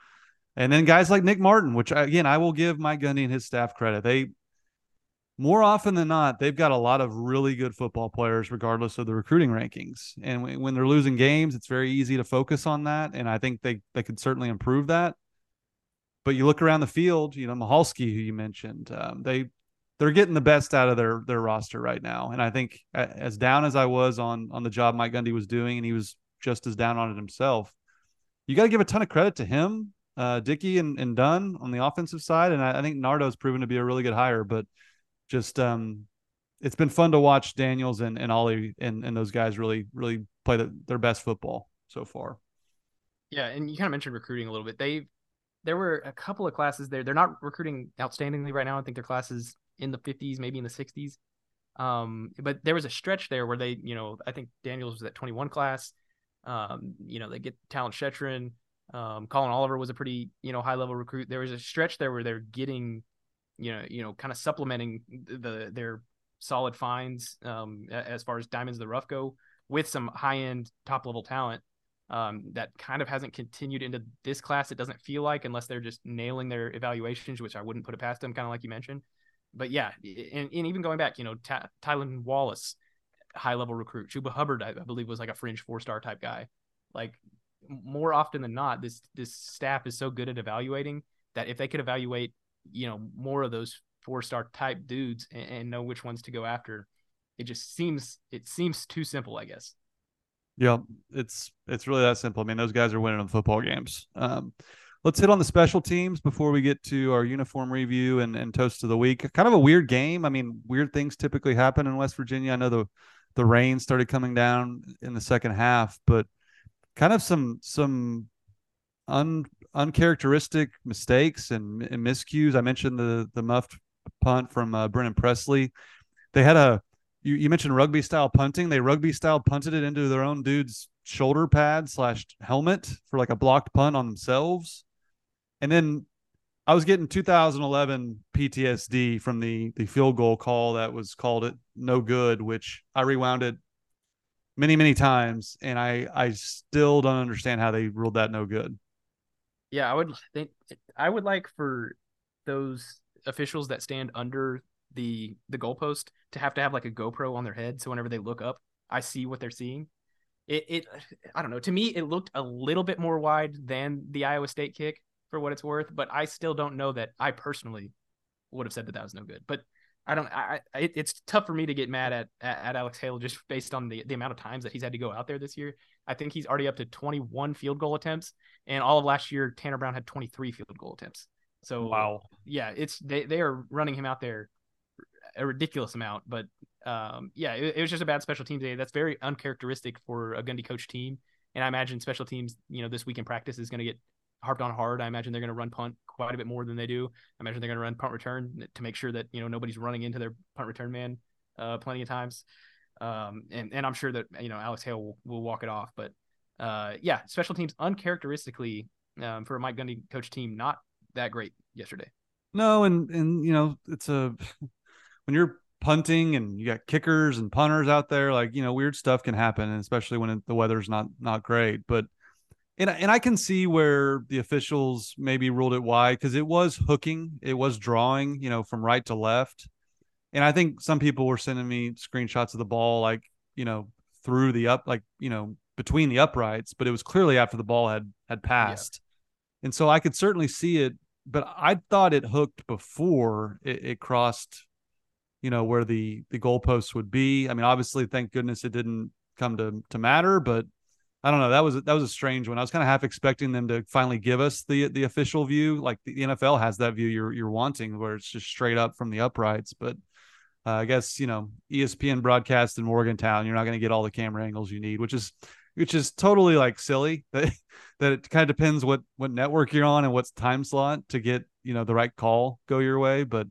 and then guys like Nick Martin, which again I will give Mike Gundy and his staff credit. They more often than not, they've got a lot of really good football players, regardless of the recruiting rankings. And when they're losing games, it's very easy to focus on that. And I think they they could certainly improve that. But you look around the field, you know, Michalski, who you mentioned, um, they they're getting the best out of their their roster right now. And I think as down as I was on on the job Mike Gundy was doing, and he was just as down on it himself, you got to give a ton of credit to him, uh, Dickey and, and Dunn on the offensive side. And I, I think Nardo's proven to be a really good hire, but just um, it's been fun to watch Daniels and, and Ollie and, and those guys really, really play the, their best football so far. Yeah. And you kind of mentioned recruiting a little bit. They, there were a couple of classes there. They're not recruiting outstandingly right now. I think their classes in the 50s, maybe in the 60s. Um, but there was a stretch there where they, you know, I think Daniels was at 21 class. Um, you know, they get Talyn Shettron. Um, Collin Oliver was a pretty, you know, high level recruit. There was a stretch there where they're getting you know, you know, kind of supplementing the their solid finds um, as far as diamonds the rough go with some high end top level talent um, that kind of hasn't continued into this class. It doesn't feel like unless they're just nailing their evaluations, which I wouldn't put it past them, kind of like you mentioned. But yeah, and, and even going back, you know, Ty- Tylan Wallace, high level recruit, Chuba Hubbard, I, I believe was like a fringe four star type guy. Like more often than not, this this staff is so good at evaluating that if they could evaluate you know more of those four star type dudes and, and, know which ones to go after it just seems it seems too simple i guess. Yeah it's it's really that simple. I mean those guys are winning on football games. Um, let's hit on the special teams before we get to our uniform review and, and toast of the week. Kind of a weird game. I mean weird things typically happen in west virginia. I know the the rain started coming down in the second half but kind of some some un uncharacteristic mistakes and, and miscues. I mentioned the the muffed punt from uh, Brennan Presley. They had a you, you mentioned rugby style punting. They rugby style punted it into their own dude's shoulder pad slash helmet for like a blocked punt on themselves. And then I was getting 2011 PTSD from the the field goal call that was called it no good, which I rewound it many many times, and I I still don't understand how they ruled that no good. Yeah, I would think I would like for those officials that stand under the the goalpost to have to have like a GoPro on their head, so whenever they look up, I see what they're seeing. It, it I don't know. To me, it looked a little bit more wide than the Iowa State kick for what it's worth, but I still don't know that I personally would have said that that was no good. But I don't. I, I it's tough for me to get mad at, at, at Alex Hale just based on the the amount of times that he's had to go out there this year. I think he's already up to 21 field goal attempts, and all of last year Tanner Brown had 23 field goal attempts. So wow, yeah, it's they they are running him out there a ridiculous amount. But um, yeah, it, it was just a bad special teams day. That's very uncharacteristic for a Gundy coach team. And I imagine special teams, you know, this week in practice is going to get harped on hard. I imagine they're going to run punt quite a bit more than they do. I imagine they're going to run punt return to make sure that you know nobody's running into their punt return man uh, plenty of times. Um, and and I'm sure that you know Alex Hale will, will walk it off. But uh, yeah, special teams uncharacteristically um, for a Mike Gundy coach team not that great yesterday. No, and and you know it's a when you're punting and you got kickers and punters out there, like you know weird stuff can happen, especially when the weather's not not great. But and and I can see where the officials maybe ruled it wide because it was hooking, it was drawing, you know, from right to left. And I think some people were sending me screenshots of the ball, like you know, through the up, like you know, between the uprights, but it was clearly after the ball had had passed. Yeah. And so I could certainly see it, but I thought it hooked before it, it crossed, you know, where the the goalposts would be. I mean, obviously, thank goodness it didn't come to to matter, but I don't know. That was that was a strange one. I was kind of half expecting them to finally give us the the official view, like the NFL has that view you're you're wanting, where it's just straight up from the uprights. But uh, I guess you know ESPN broadcast in Morgantown, you're not going to get all the camera angles you need, which is which is totally like silly. That that it kind of depends what what network you're on and what's time slot to get you know the right call go your way. But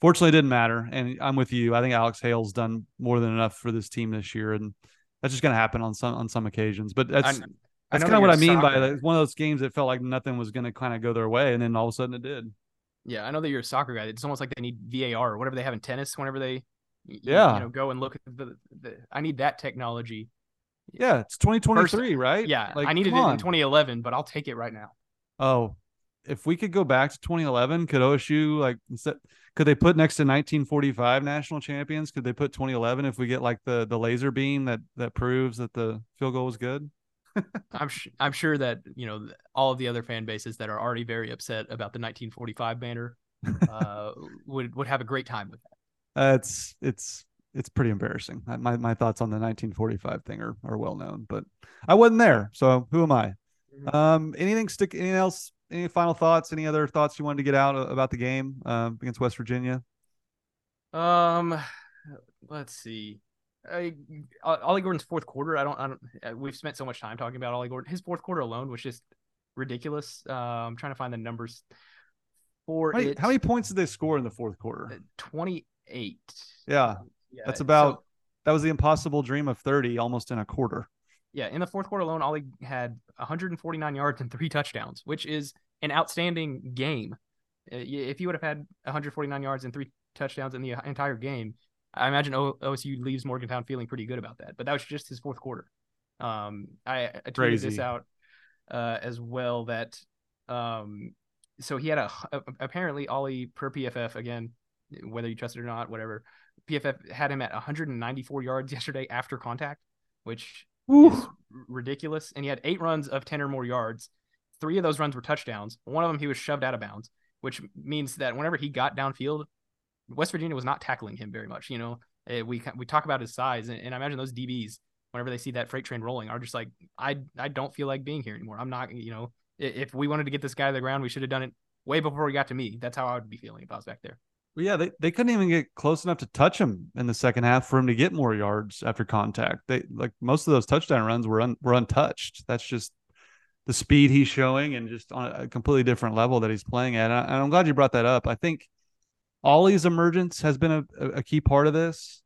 fortunately, it didn't matter. And I'm with you. I think Alex Hale's done more than enough for this team this year, and that's just going to happen on some on some occasions. But that's I, that's kind of what I mean by that. It's one of those games that felt like nothing was going to kind of go their way, and then all of a sudden it did. Yeah, I know that you're a soccer guy. It's almost like they need VAR or whatever they have in tennis. Whenever they, yeah, you know, go and look at the, the I need that technology. Yeah, it's 2023, right? Yeah, like, I needed it in 2011, but I'll take it right now. Oh, if we could go back to 2011, could OSU like instead could they put next to 1945 national champions? Could they put 2011 if we get like the the laser beam that that proves that the field goal was good? I'm sh- I'm sure that you know all of the other fan bases that are already very upset about the 1945 banner uh, would would have a great time with that. Uh, it's it's it's pretty embarrassing. My my thoughts on the 1945 thing are are well known, but I wasn't there, so who am I? Mm-hmm. Um, anything stick? Anything else any final thoughts? Any other thoughts you wanted to get out about the game uh, against West Virginia? Um, let's see. I, Ollie Gordon's fourth quarter. I don't. I don't. Uh, we've spent so much time talking about Ollie Gordon. His fourth quarter alone was just ridiculous. Uh, I'm trying to find the numbers for how many, it. How many points did they score in the fourth quarter? Uh, twenty-eight. Yeah, yeah that's about. So, that was the impossible dream of thirty, almost in a quarter. Yeah, in the fourth quarter alone, Ollie had 149 yards and three touchdowns, which is an outstanding game. Uh, if you would have had 149 yards and three touchdowns in the entire game, I imagine OSU leaves Morgantown feeling pretty good about that. But that was just his fourth quarter. Um, I, I tweeted Crazy. this out uh, as well that um, so he had a, apparently Ollie per PFF again, whether you trust it or not, whatever. PFF had him at 194 yards yesterday after contact, which ridiculous. And he had eight runs of 10 or more yards. Three of those runs were touchdowns. One of them he was shoved out of bounds, which means that whenever he got downfield, West Virginia was not tackling him very much. You know, eh, we we talk about his size, and, and I imagine those DBs, whenever they see that freight train rolling, are just like, I I don't feel like being here anymore. I'm not, you know, if we wanted to get this guy to the ground, we should have done it way before he got to me. That's how I would be feeling if I was back there. Well, yeah, they, they couldn't even get close enough to touch him in the second half for him to get more yards after contact. They like most of those touchdown runs were un, were untouched. That's just the speed he's showing and just on a completely different level that he's playing at. And, I, am glad you brought that up. I think Ollie's emergence has been a, a key part of this.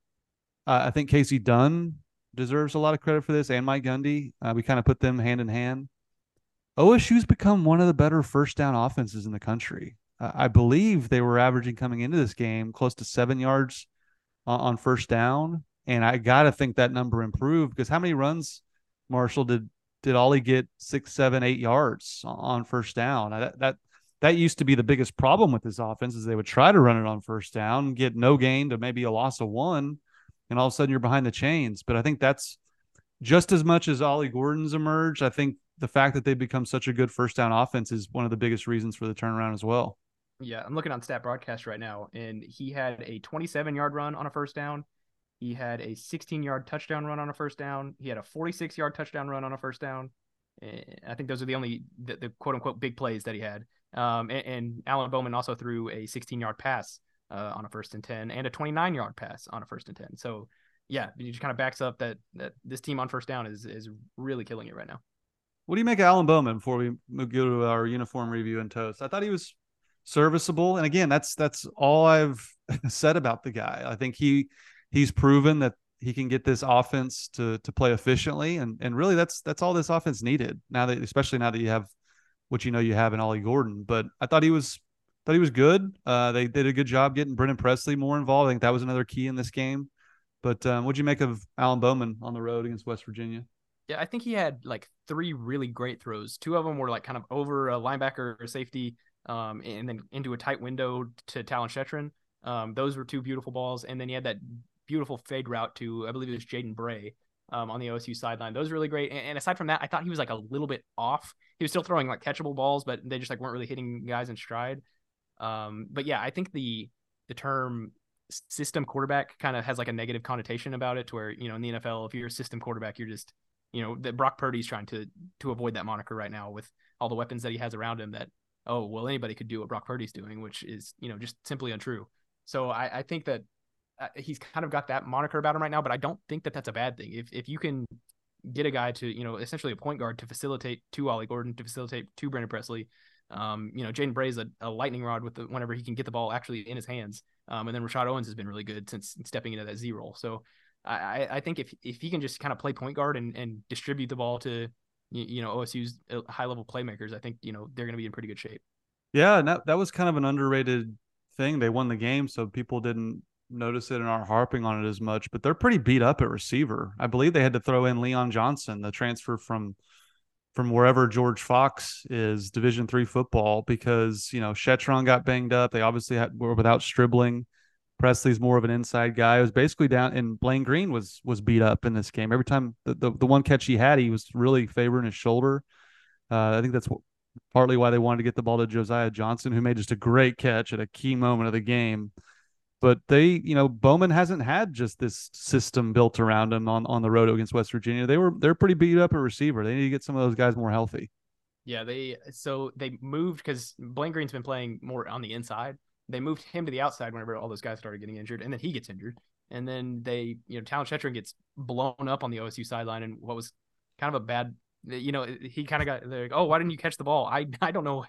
Uh, I think Kasey Dunn deserves a lot of credit for this, and Mike Gundy. Uh, we kind of put them hand in hand. OSU's become one of the better first down offenses in the country. Uh, I believe they were averaging coming into this game close to seven yards on, on first down. And I got to think that number improved because how many runs, Marshall, did did Ollie get six, seven, eight yards on first down? That that that used to be the biggest problem with this offense is they would try to run it on first down, get no gain to maybe a loss of one, and all of a sudden you're behind the chains. But I think that's just as much as Ollie Gordon's emerged. I think the fact that they've become such a good first down offense is one of the biggest reasons for the turnaround as well. Yeah, I'm looking on stat broadcast right now, and he had a 27 yard run on a first down. He had a 16 yard touchdown run on a first down. He had a 46 yard touchdown run on a first down. And I think those are the only the, the quote unquote big plays that he had. Um, and, and, Alan Bowman also threw a 16 yard pass uh, on a first and 10 and a 29 yard pass on a first and 10. So yeah, it just kind of backs up that that this team on first down is is really killing it right now. What do you make of Alan Bowman before we go to our uniform review and toast? I thought he was serviceable, and again, that's that's all I've said about the guy. I think he he's proven that he can get this offense to to play efficiently, and and really that's that's all this offense needed now that especially now that you have what you know you have in Ollie Gordon. But I thought he was thought he was good. Uh, they did a good job getting Brennan Presley more involved. I think that was another key in this game. But um, what'd you make of Alan Bowman on the road against West Virginia? Yeah, I think he had like three really great throws. Two of them were like kind of over a linebacker or safety, um, and then into a tight window to Talyn Shettron. Um, those were two beautiful balls, and then he had that beautiful fade route to I believe it was Jaden Bray um, on the OSU sideline. Those were really great. And, and, aside from that, I thought he was like a little bit off. He was still throwing like catchable balls, but they just like weren't really hitting guys in stride. Um, but yeah, I think the the term system quarterback kind of has like a negative connotation about it to where you know in the NFL if you're a system quarterback you're just you know that Brock Purdy's trying to to avoid that moniker right now with all the weapons that he has around him that oh well anybody could do what Brock Purdy's doing which is you know just simply untrue so I, I think that uh, he's kind of got that moniker about him right now but I don't think that that's a bad thing if if you can get a guy to you know essentially a point guard to facilitate to Ollie Gordon to facilitate to Brennan Presley um, you know, Jaden Bray's a, a lightning rod with the, whenever he can get the ball actually in his hands. Um, and then Rashad Owens has been really good since stepping into that Z role. So I, I think if if he can just kind of play point guard and, and distribute the ball to you, know OSU's uh, high level playmakers, I think you know they're going to be in pretty good shape. Yeah, and that that was kind of an underrated thing. They won the game, so people didn't notice it and aren't harping on it as much. But they're pretty beat up at receiver. I believe they had to throw in Leon Johnson, the transfer from from wherever George Fox is Division three football because you know Shettron got banged up. They obviously had, were without Stribling. Presley's more of an inside guy. It was basically down, and Blaine Green was was beat up in this game. Every time the the, the one catch he had, he was really favoring his shoulder. Uh, I think that's what, partly why they wanted to get the ball to Josiah Johnson, who made just a great catch at a key moment of the game but they, you know, Bowman hasn't had just this system built around him on, on the road against West Virginia. They were they're pretty beat up at receiver. They need to get some of those guys more healthy. Yeah, they so they moved because Blaine Green's been playing more on the inside. They moved him to the outside whenever all those guys started getting injured, and then he gets injured. And then they, you know, Talyn Shettron gets blown up on the OSU sideline, and what was kind of a bad, you know, he kind of got like, oh, why didn't you catch the ball? I I don't know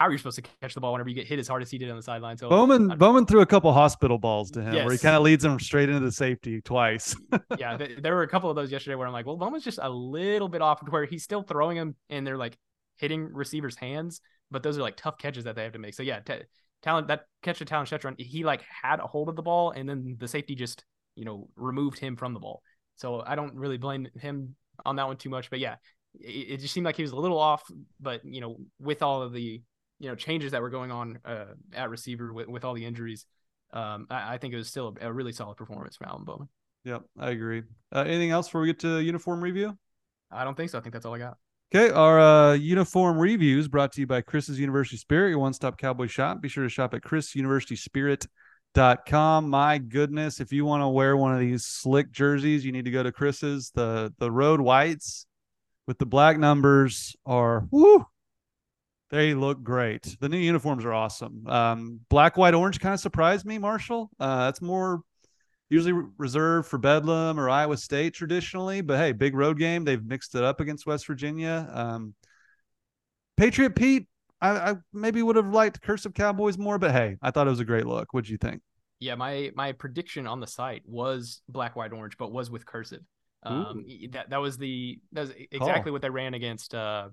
how are you supposed to catch the ball whenever you get hit as hard as he did on the sideline? So Bowman Bowman threw a couple hospital balls to him yes. where he kind of leads him straight into the safety twice. yeah, th- there were a couple of those yesterday where I'm like, well, Bowman's just a little bit off to where he's still throwing them and they're like hitting receivers' hands, but those are like tough catches that they have to make. So yeah, t- talent that catch to Talyn Shettron, he like had a hold of the ball and then the safety just you know removed him from the ball. So I don't really blame him on that one too much, but yeah, it, it just seemed like he was a little off. But you know, with all of the you know changes that were going on uh, at receiver with, with all the injuries, um, I, I, think it was still a, a, really solid performance from Alan Bowman. Yep, I agree. Uh, anything else before we get to uniform review? I don't think so. I think that's all I got. Okay, our uh, uniform reviews brought to you by Chris's University Spirit, your one-stop cowboy shop. Be sure to shop at chrisuniversityspirit.com. My goodness, if you want to wear one of these slick jerseys, you need to go to Chris's. The the road whites with the black numbers are whoo, they look great. The new uniforms are awesome. Um, black, white, orange kind of surprised me, Marshall. Uh, that's more usually reserved for Bedlam or Iowa State traditionally, but hey, big road game. They've mixed it up against West Virginia. Um, Patriot Pete, I, I, maybe would have liked Cursive Cowboys more, but hey, I thought it was a great look. What'd you think? Yeah, my my prediction on the site was black, white, orange, but was with cursive. Um, that that was the that was exactly Call. what they ran against uh,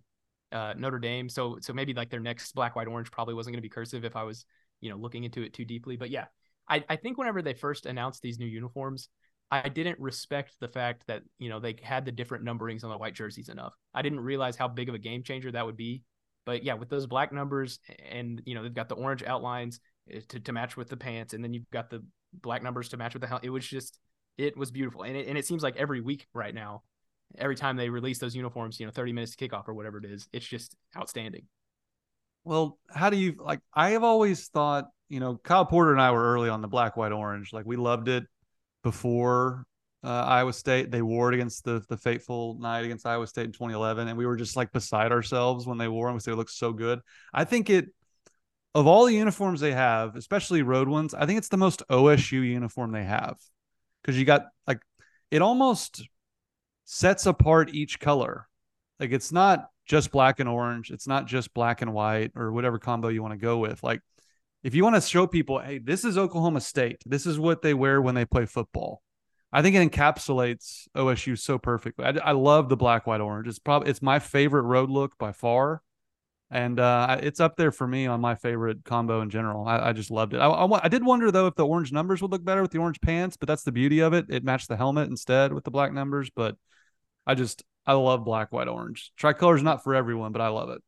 uh, Notre Dame. So so maybe like their next black, white, orange probably wasn't going to be cursive if I was you know looking into it too deeply. But yeah, I I think whenever they first announced these new uniforms, I didn't respect the fact that you know they had the different numberings on the white jerseys enough. I didn't realize how big of a game changer that would be. But yeah, with those black numbers and you know they've got the orange outlines eh, to, to match with the pants, and then you've got the black numbers to match with the helmet. It was just it was beautiful, and it, and it seems like every week right now, every time they release those uniforms, you know, thirty minutes to kickoff or whatever it is, it's just outstanding. Well, how do you like? I have always thought, you know, Kyle Porter and I were early on the black, white, orange. Like we loved it before uh, Iowa State. They wore it against the the fateful night against Iowa State in 2011, and we were just like beside ourselves when they wore them because they looked so good. I think it of all the uniforms they have, especially road ones, I think it's the most OSU uniform they have because you got like it almost sets apart each color. Like it's not just black and orange. It's not just black and white or whatever combo you want to go with. Like if you want to show people, hey, this is Oklahoma State. This is what they wear when they play football. I think it encapsulates OSU so perfectly. I, I love the black, white, orange. It's probably it's my favorite road look by far, and uh, it's up there for me on my favorite combo in general. I, I just loved it. I, I, I, did wonder though if the orange numbers would look better with the orange pants, but that's the beauty of it. It matched the helmet instead with the black numbers. But I just I love black, white, orange. Tricolor is not for everyone, but I love it.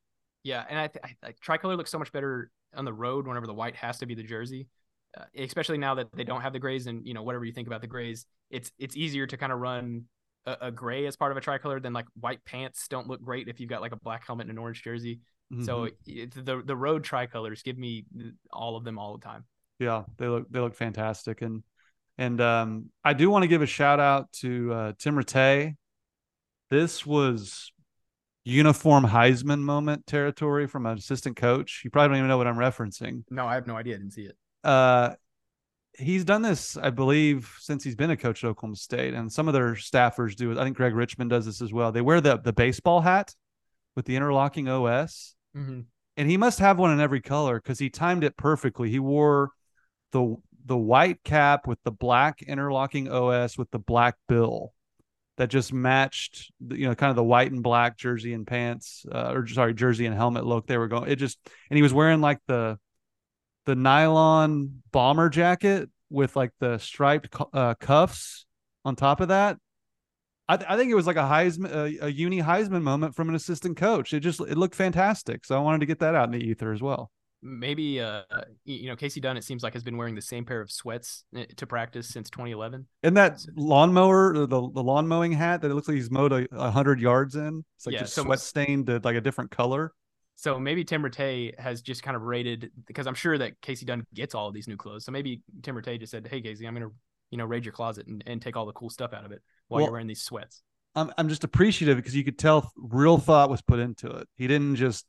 Yeah, and I, th- I tricolor looks so much better on the road whenever the white has to be the jersey, uh, especially now that they don't have the grays and you know whatever you think about the grays, it's it's easier to kind of run a, a, gray as part of a tricolor than like white pants don't look great if you've got like a black helmet and an orange jersey. Mm-hmm. So it, the the road tricolors give me all of them all the time. Yeah, they look they look fantastic and and um, I do want to give a shout out to uh, Tim Rattay this was uniform Heisman moment territory from an assistant coach. You probably don't even know what I'm referencing. No, I have no idea. I didn't see it. Uh, he's done this, I believe, since he's been a coach at Oklahoma State, and some of their staffers do it. I think Greg Richmond does this as well. They wear the the baseball hat with the interlocking OS, mm-hmm. and he must have one in every color because he timed it perfectly. He wore the the white cap with the black interlocking OS with the black bill that just matched you know kind of the white and black jersey and pants uh, or sorry jersey and helmet look they were going it just and he was wearing like the the nylon bomber jacket with like the striped uh, cuffs on top of that. I, th- I think it was like a Heisman, a, a uni Heisman moment from an assistant coach. It just it looked fantastic, so I wanted to get that out in the ether as well maybe uh you know Kasey Dunn it seems like has been wearing the same pair of sweats eh, to practice since 2011 and that lawnmower the, the lawn mowing hat that it looks like he's mowed a, a hundred yards in it's like yeah, just so, sweat stained to like a different color. So maybe Tim Rattay has just kind of rated because I'm sure that Kasey Dunn gets all of these new clothes. So maybe Tim Rattay just said hey Kasey, I'm gonna you know raid your closet and, and take all the cool stuff out of it while well, you're wearing these sweats. I'm, I'm just appreciative because you could tell real thought was put into it. He didn't just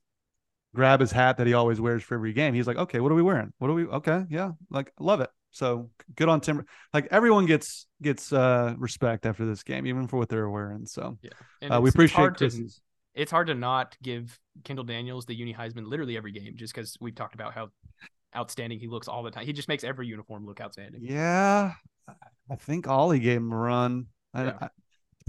grab his hat that he always wears for every game. He's like, okay, what are we wearing? What are we? Okay, yeah, like love it. So good on Tim. Like everyone gets gets uh respect after this game, even for what they're wearing. So yeah, uh, we appreciate. To, it's hard to not give Kendal Daniels the uni Heisman literally every game, just because we've talked about how outstanding he looks all the time. He just makes every uniform look outstanding. Yeah, I think Ollie gave him a run. Yeah. I,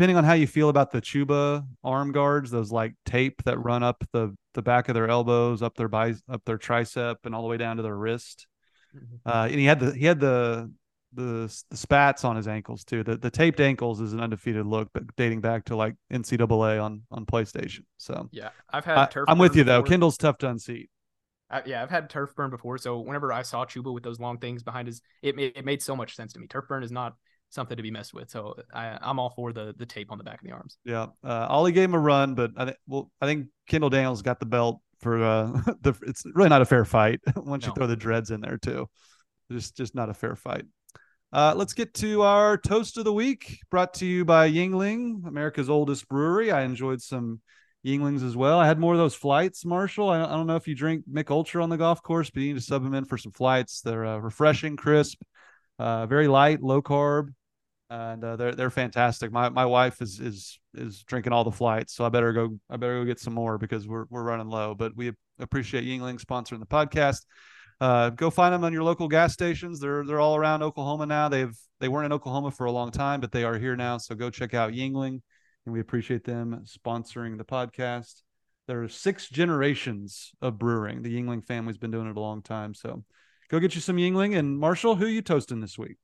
depending on how you feel about the Chuba arm guards, those like tape that run up the the back of their elbows, up their bi- up their tricep, and all the way down to their wrist. Mm-hmm. Uh, and he had the he had the the the spats on his ankles too. The the taped ankles is an undefeated look, but dating back to like NCAA on on PlayStation. So yeah, I've had. I, am with you before. though. Kendal's tough to unseat. I, yeah, I've had turf burn before. So whenever I saw Chuba with those long things behind his, it it made so much sense to me. Turf burn is not something to be messed with. So I, I'm all for the the tape on the back of the arms. Yeah, uh, Ollie gave him a run, but I think well, I think Kendal Daniels got the belt for uh, the. It's really not a fair fight once no. you throw the dreads in there too. Just just not a fair fight. Uh, let's get to our toast of the week, brought to you by Yuengling, America's oldest brewery. I enjoyed some Yuenglings as well. I had more of those flights, Marshall. I, I don't know if you drink Mich Ultra on the golf course, but you need to sub them in for some flights. They're uh, refreshing, crisp, uh, very light, low carb and uh, they're they're fantastic. My my wife is is is drinking all the flights, so I better go. I better go get some more because we're we're running low. But we appreciate Yuengling sponsoring the podcast. Uh, go find them on your local gas stations. They're they're all around Oklahoma now. They've they weren't in Oklahoma for a long time, but they are here now. So go check out Yuengling, and we appreciate them sponsoring the podcast. There are six generations of brewing. The Yuengling family's been doing it a long time. So go get you some Yuengling. And Marshall, who you toasting this week?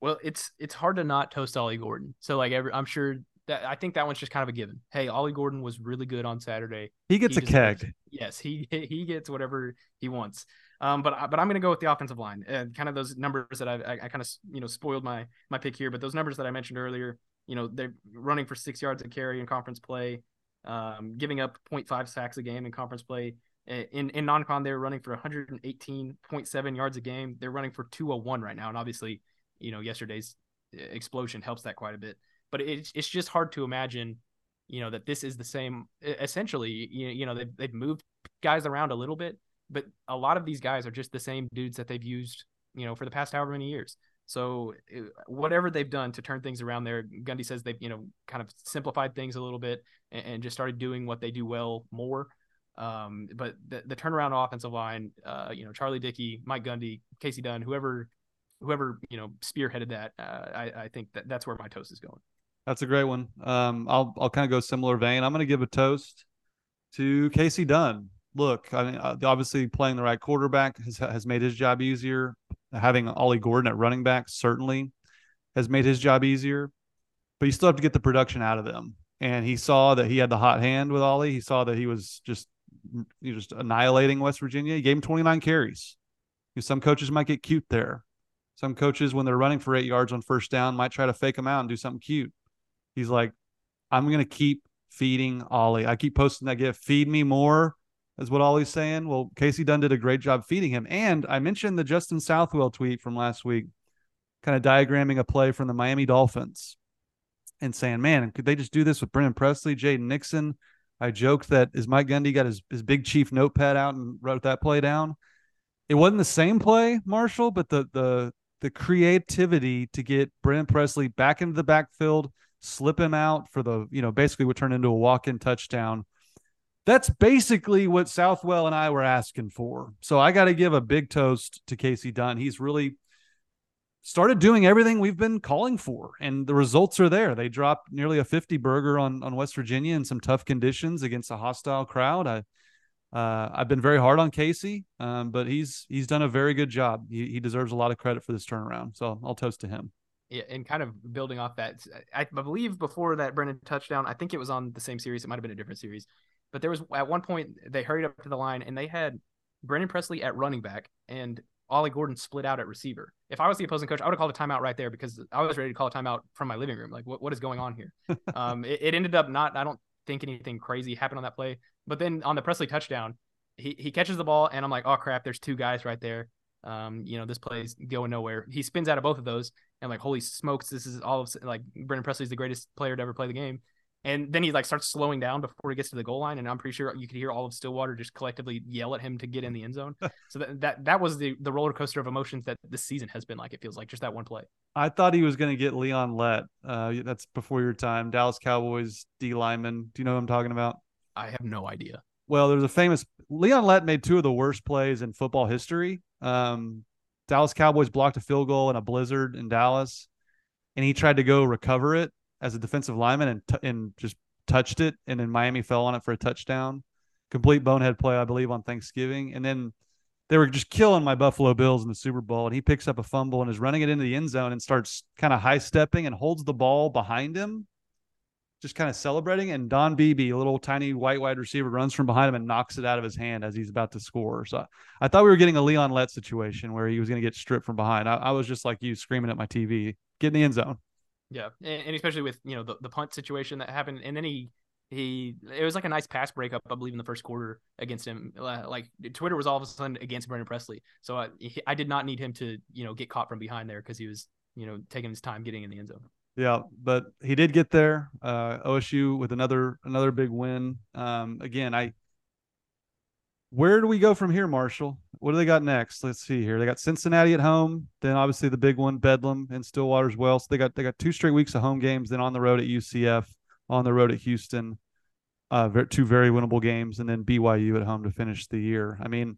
Well, it's it's hard to not toast Ollie Gordon. So like every, I'm sure that I think that one's just kind of a given. Hey, Ollie Gordon was really good on Saturday. He gets He a keg. Yes, he he gets whatever he wants. Um, but I- but I'm going to go with the offensive line and kind of those numbers that I've, I I kind of you know spoiled my my pick here. But those numbers that I mentioned earlier, you know, they're running for six yards a carry in conference play, um, giving up 0.5 sacks a game in conference play. In in non-con, they're running for 118.7 yards a game. They're running for 201 right now, and obviously, you know, yesterday's uh, explosion helps that quite a bit. But it's it's just hard to imagine, you know, that this is the same. Essentially, you, you know, they've they've moved guys around a little bit, but a lot of these guys are just the same dudes that they've used, you know, for the past however many years. So uh, whatever they've done to turn things around there, Gundy says they've you know kind of simplified things a little bit and, and just started doing what they do well more. Um, but the, the turnaround offensive line, uh, you know, Charlie Dickey, Mike Gundy, Kasey Dunn, whoever, whoever you know spearheaded that, uh, I, I think that that's where my toast is going. That's a great one. Um, I'll I'll kind of go similar vein. I'm going to give a toast to Kasey Dunn. Look, I mean, uh, obviously playing the right quarterback has has made his job easier. Having Ollie Gordon at running back certainly has made his job easier. But you still have to get the production out of them. And he saw that he had the hot hand with Ollie. He saw that he was just you know, just annihilating West Virginia. He gave him 29 carries. You know, some coaches might get cute there. Some coaches, when they're running for eight yards on first down, might try to fake them out and do something cute. He's like, I'm going to keep feeding Ollie. I keep posting that gift. Feed me more, is what Ollie's saying. Well, Kasey Dunn did a great job feeding him. And I mentioned the Justin Southwell tweet from last week, kind of diagramming a play from the Miami Dolphins and saying, man, could they just do this with Brennan Presley, Jaden Nixon? I joked that is Mike Gundy got his, his big chief notepad out and wrote that play down. It wasn't the same play, Marshall, but the the the creativity to get Brennan Presley back into the backfield, slip him out for the, you know, basically would turn into a walk-in touchdown. That's basically what Southwell and I were asking for. So I got to give a big toast to Kasey Dunn. He's really started doing everything we've been calling for and the results are there they dropped nearly a 50 burger on on west virginia in some tough conditions against a hostile crowd i uh, i've been very hard on kasey um, but he's he's done a very good job he, he deserves a lot of credit for this turnaround so i'll toast to him Yeah, and kind of building off that, I believe before that Brennan touchdown, I think it was on the same series. It might have been a different series, but there was at one point they hurried up to the line and they had Brennan Presley at running back and Ollie Gordon split out at receiver. If I was the opposing coach, I would have called a timeout right there because I was ready to call a timeout from my living room. Like, what, what is going on here? um, it, it ended up not. I don't think anything crazy happened on that play. But then on the Presley touchdown, he he catches the ball and I'm like, oh crap, there's two guys right there. Um, you know, this play's going nowhere. He spins out of both of those and like, holy smokes, this is all of like Brennan Presley's the greatest player to ever play the game. And then he like starts slowing down before he gets to the goal line, and I'm pretty sure you could hear all of Stillwater just collectively yell at him to get in the end zone. so that that, that was the the roller coaster of emotions that this season has been like. It feels like just that one play. i thought he was going to get leon lett uh, that's before your time dallas cowboys d lineman do you know what i'm talking about I have no idea. Well, there's a famous Leon Lett made two of the worst plays in football history. Um, Dallas Cowboys blocked a field goal in a blizzard in Dallas, and he tried to go recover it as a defensive lineman and t- and just touched it, and then Miami fell on it for a touchdown. Complete bonehead play, I believe, on Thanksgiving, and then they were just killing my Buffalo Bills in the Super Bowl, and he picks up a fumble and is running it into the end zone and starts kind of high stepping and holds the ball behind him just kind of celebrating. And Don Beebe, a little tiny white wide receiver, runs from behind him and knocks it out of his hand as he's about to score. So I thought we were getting a Leon Lett situation where he was going to get stripped from behind. I, I was just like you screaming at my TV, get in the end zone. Yeah, and, and especially with you know the, the punt situation that happened, and then he he it was like a nice pass breakup, I believe, in the first quarter against him. Like Twitter was all of a sudden against Brennan Presley, so I, I did not need him to you know get caught from behind there because he was you know taking his time getting in the end zone. Yeah, but he did get there. Uh, OSU with another another big win. Um, again, I where do we go from here, Marshall? What do they got next? Let's see here. They got Cincinnati at home, then obviously the big one, Bedlam and Stillwater as well. So they got they got two straight weeks of home games, then on the road at UCF, on the road at Houston. Uh, two very winnable games, and then BYU at home to finish the year. I mean,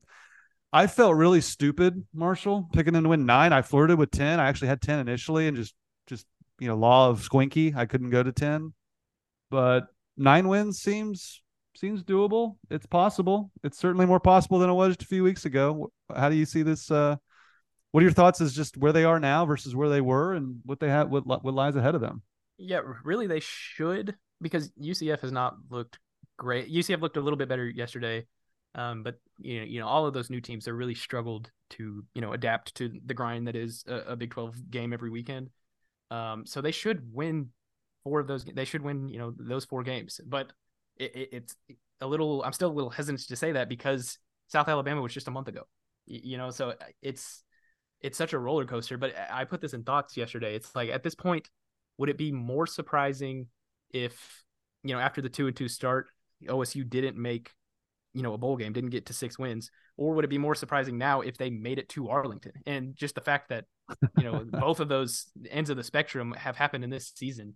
I felt really stupid, Marshall, picking them to win nine. I flirted with ten. I actually had ten initially, and just just you know, law of squinky, I couldn't go to ten. But nine wins seems seems doable. It's possible. It's certainly more possible than it was just a few weeks ago. How do you see this uh what are your thoughts? Is just where they are now versus where they were, and what they have, what what lies ahead of them? Yeah, really, they should because UCF has not looked great. UCF looked a little bit better yesterday, um, but you know, you know, all of those new teams have really struggled to you know adapt to the grind that is a, a Big Twelve game every weekend. Um, so they should win four of those. They should win you know those four games, but it, it, it's a little. I'm still a little hesitant to say that because South Alabama was just a month ago. You know, so it's it's such a roller coaster. But I put this in thoughts yesterday. It's like at this point, would it be more surprising if you know after the two and two start, OSU didn't make you know a bowl game, didn't get to six wins, or would it be more surprising now if they made it to Arlington? And just the fact that you know both of those ends of the spectrum have happened in this season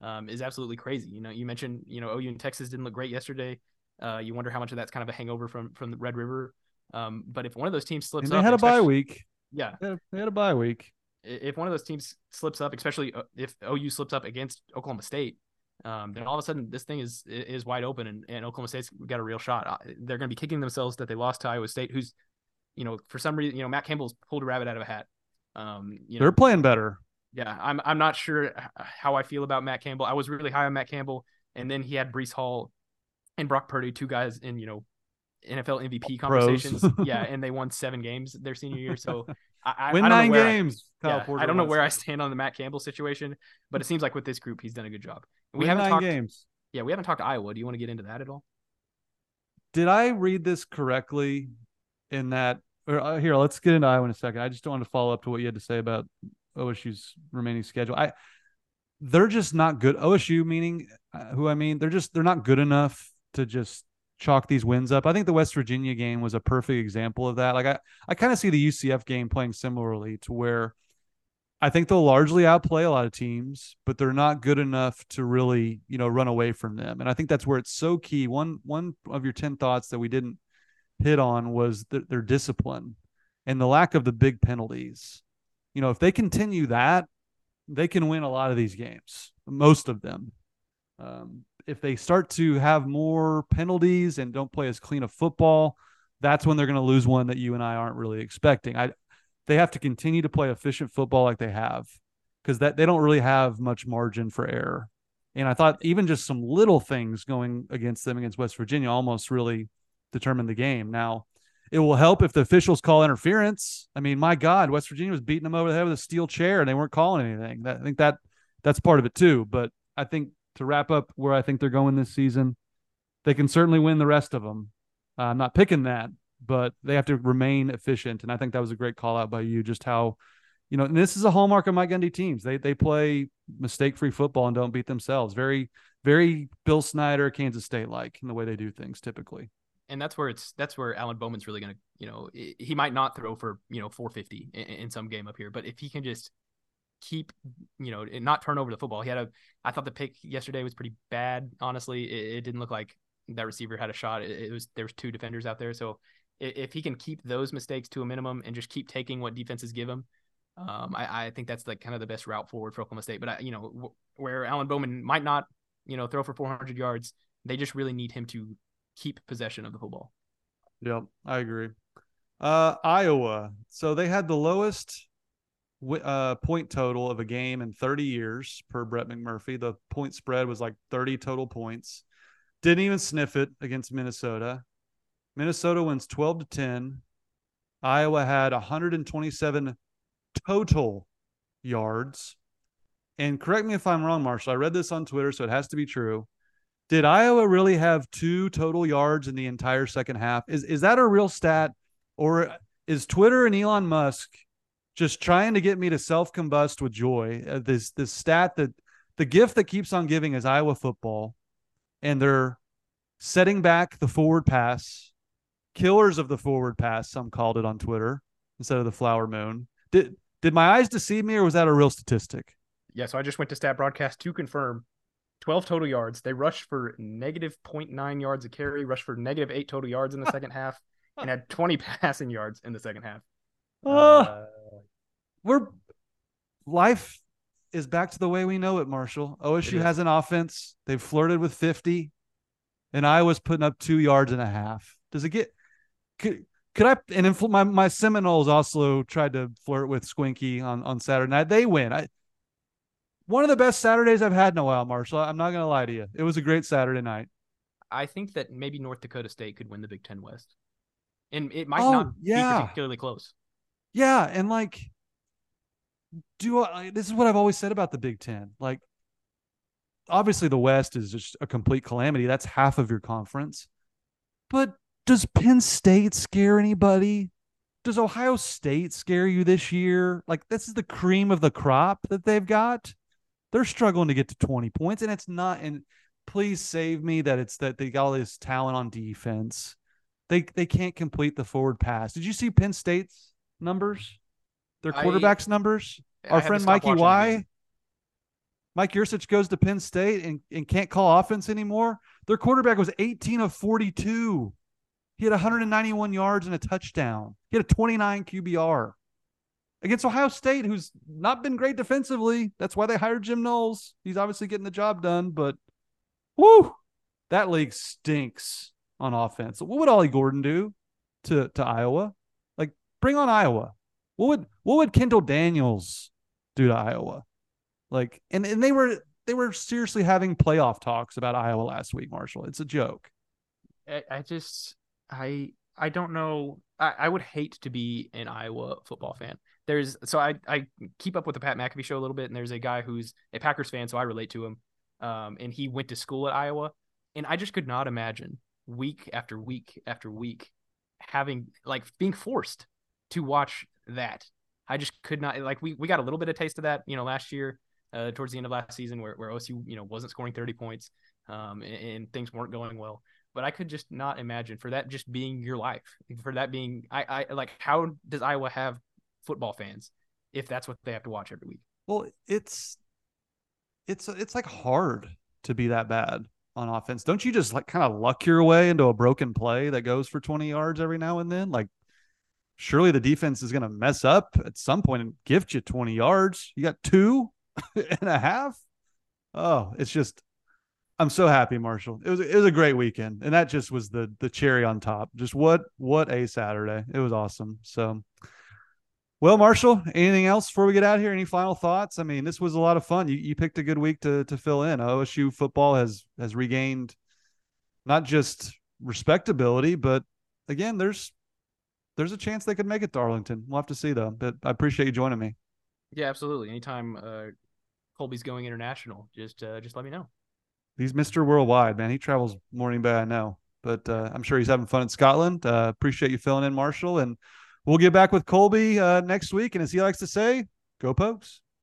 um, is absolutely crazy. You know, you mentioned you know OU and Texas didn't look great yesterday. Uh, you wonder how much of that's kind of a hangover from from the Red River. Um, but if one of those teams slips and they up, had a bye week. Yeah, they had, they had a bye week. If one of those teams slips up, especially uh, if OU slips up against Oklahoma State, um, then all of a sudden this thing is is wide open, and, and Oklahoma State's got a real shot. Uh, they're going to be kicking themselves that they lost to Iowa State, who's, you know, for some reason, you know, Matt Campbell's pulled a rabbit out of a hat. Um, you know, they're playing better. Yeah, I'm I'm not sure how I feel about Matt Campbell. I was really high on Matt Campbell, and then he had Breece Hall and Brock Purdy, two guys in you know NFL MVP conversations. yeah, and they won seven games their senior year. So I, win I nine games. I, yeah, I don't know where I stand on the Matt Campbell situation, but it seems like with this group, he's done a good job. We win haven't nine talked, games. Yeah, we haven't talked to Iowa. Do you want to get into that at all? Did I read this correctly? In that, or uh, here, let's get into Iowa in a second. I just want to follow up to what you had to say about OSU's remaining schedule. I they're just not good. OSU meaning uh, who I mean, they're just they're not good enough to just chalk these wins up. I think the West Virginia game was a perfect example of that. Like I I kind of see the UCF game playing similarly to where I think they'll largely outplay a lot of teams, but they're not good enough to really, you know, run away from them. And I think that's where it's so key. One one of your 10 thoughts that we didn't hit on was th- their discipline and the lack of the big penalties you know, if they continue that, they can win a lot of these games, most of them. Um, if they start to have more penalties and don't play as clean a football, that's when they're going to lose one that you and I aren't really expecting. I they have to continue to play efficient football like they have because that they don't really have much margin for error. And I thought even just some little things going against them against West Virginia almost really determined the game. Now, it will help if the officials call interference. I mean, my God, West Virginia was beating them over the head with a steel chair and they weren't calling anything. That, I think that that's part of it too. But I think to wrap up where I think they're going this season, they can certainly win the rest of them. Uh, I'm not picking that, but they have to remain efficient. And I think that was a great call out by you, just how, you know, and this is a hallmark of Mike Gundy teams. They they play mistake free football and don't beat themselves. Very, very Bill Snyder, Kansas State like in the way they do things typically and that's where it's that's where Alan Bowman's really gonna you know he might not throw for you know 450 in, in, some game up here, but if he can just keep you know not turn over the football, he had a I thought the pick yesterday was pretty bad. Honestly, it, it didn't look like that receiver had a shot. It, it was there was two defenders out there, so if, if he can keep those mistakes to a minimum and just keep taking what defenses give him. Um, I, I think that's like kind of the best route forward for Oklahoma State. But I, you know, w- where Alan Bowman might not, you know, throw for 400 yards, they just really need him to keep possession of the football. Yep, I agree. Uh, Iowa. So they had the lowest uh, point total of a game in 30 years per Brett McMurphy. The point spread was like 30 total points. Didn't even sniff it against Minnesota. Minnesota wins 12 to 10. Iowa had 127 total yards. And correct me if I'm wrong, Marshall. I read this on Twitter, so it has to be true. Did Iowa really have two total yards in the entire second half? Is is that a real stat, or is Twitter and Elon Musk just trying to get me to self combust with joy? Uh, this this stat that the gift that keeps on giving is Iowa football, and they're setting back the forward pass, killers of the forward pass. Some called it on Twitter instead of the flower moon. Did did my eyes deceive me, or was that a real statistic? Yeah, so I just went to Stat Broadcast to confirm 12 total yards. They rushed for negative 0.9 yards a carry, rushed for negative eight total yards in the second half, and had 20 passing yards in the second half. Uh, uh, we're life is back to the way we know it, Marshall. OSU has an offense. They've flirted with 50, and Iowa's putting up two yards and a half. Does it get could could I and infl- my my Seminoles also tried to flirt with Squinky on on Saturday night. They win. I one of the best Saturdays I've had in a while, Marshall. I'm not gonna lie to you. It was a great Saturday night. I think that maybe North Dakota State could win the Big Ten West, and it might Oh, not yeah. be particularly close. Yeah, and like, do I? This is what I've always said about the Big Ten. Like, obviously, the West is just a complete calamity. That's half of your conference. But does Penn State scare anybody? Does Ohio State scare you this year? Like, this is the cream of the crop that they've got. They're struggling to get to 20 points, and it's not. And please save me that it's that they got all this talent on defense. They they can't complete the forward pass. Did you see Penn State's numbers? Their I- quarterbacks numbers? I Our friend Mikey watching the Y. Mike Yurcich goes to Penn State and, and can't call offense anymore. Their quarterback was 18 of 42. He had 191 yards and a touchdown. He had a 29 QBR against Ohio State, who's not been great defensively. That's why they hired Jim Knowles. He's obviously getting the job done, but whoo, that league stinks on offense. What would Ollie Gordon do to, to Iowa? Like, bring on Iowa. What would what would Kendal Daniels do to Iowa? Like, and, and they were they were seriously having playoff talks about Iowa last week, Marshall. It's a joke. I, just I I don't know. I, I would hate to be an Iowa football fan. There's so I I keep up with the Pat McAfee show a little bit, and there's a guy who's a Packers fan, so I relate to him. Um, and he went to school at Iowa, and I just could not imagine week after week after week having like being forced to watch that. I just could not like we we got a little bit of taste of that, you know, last year, uh, towards the end of last season where, where OSU, you know, wasn't scoring 30 points, um, and, and things weren't going well. But I could just not imagine for that just being your life, for that being I, I like how does Iowa have football fans if that's what they have to watch every week? Well, it's it's it's like hard to be that bad on offense. Don't you just like kind of luck your way into a broken play that goes for 20 yards every now and then? Like surely the defense is going to mess up at some point and gift you 20 yards. You got two and a half. Oh, it's just I'm so happy, Marshall. It was it was a great weekend, and that just was the the cherry on top. Just what what a Saturday! It was awesome. So, well, Marshall, anything else before we get out here? Any final thoughts? I mean, this was a lot of fun. You you picked a good week to to fill in. OSU football has has regained not just respectability, but again, there's there's a chance they could make it to Arlington. We'll have to see though. But I appreciate you joining me. Yeah, absolutely. Anytime uh, Colby's going international, just uh, just let me know. He's Mr. Worldwide, man. He travels more than anybody I know, but uh, I'm sure he's having fun in Scotland. Uh, appreciate you filling in, Marshall, and we'll get back with Colby uh, next week. And as he likes to say, go Pokes.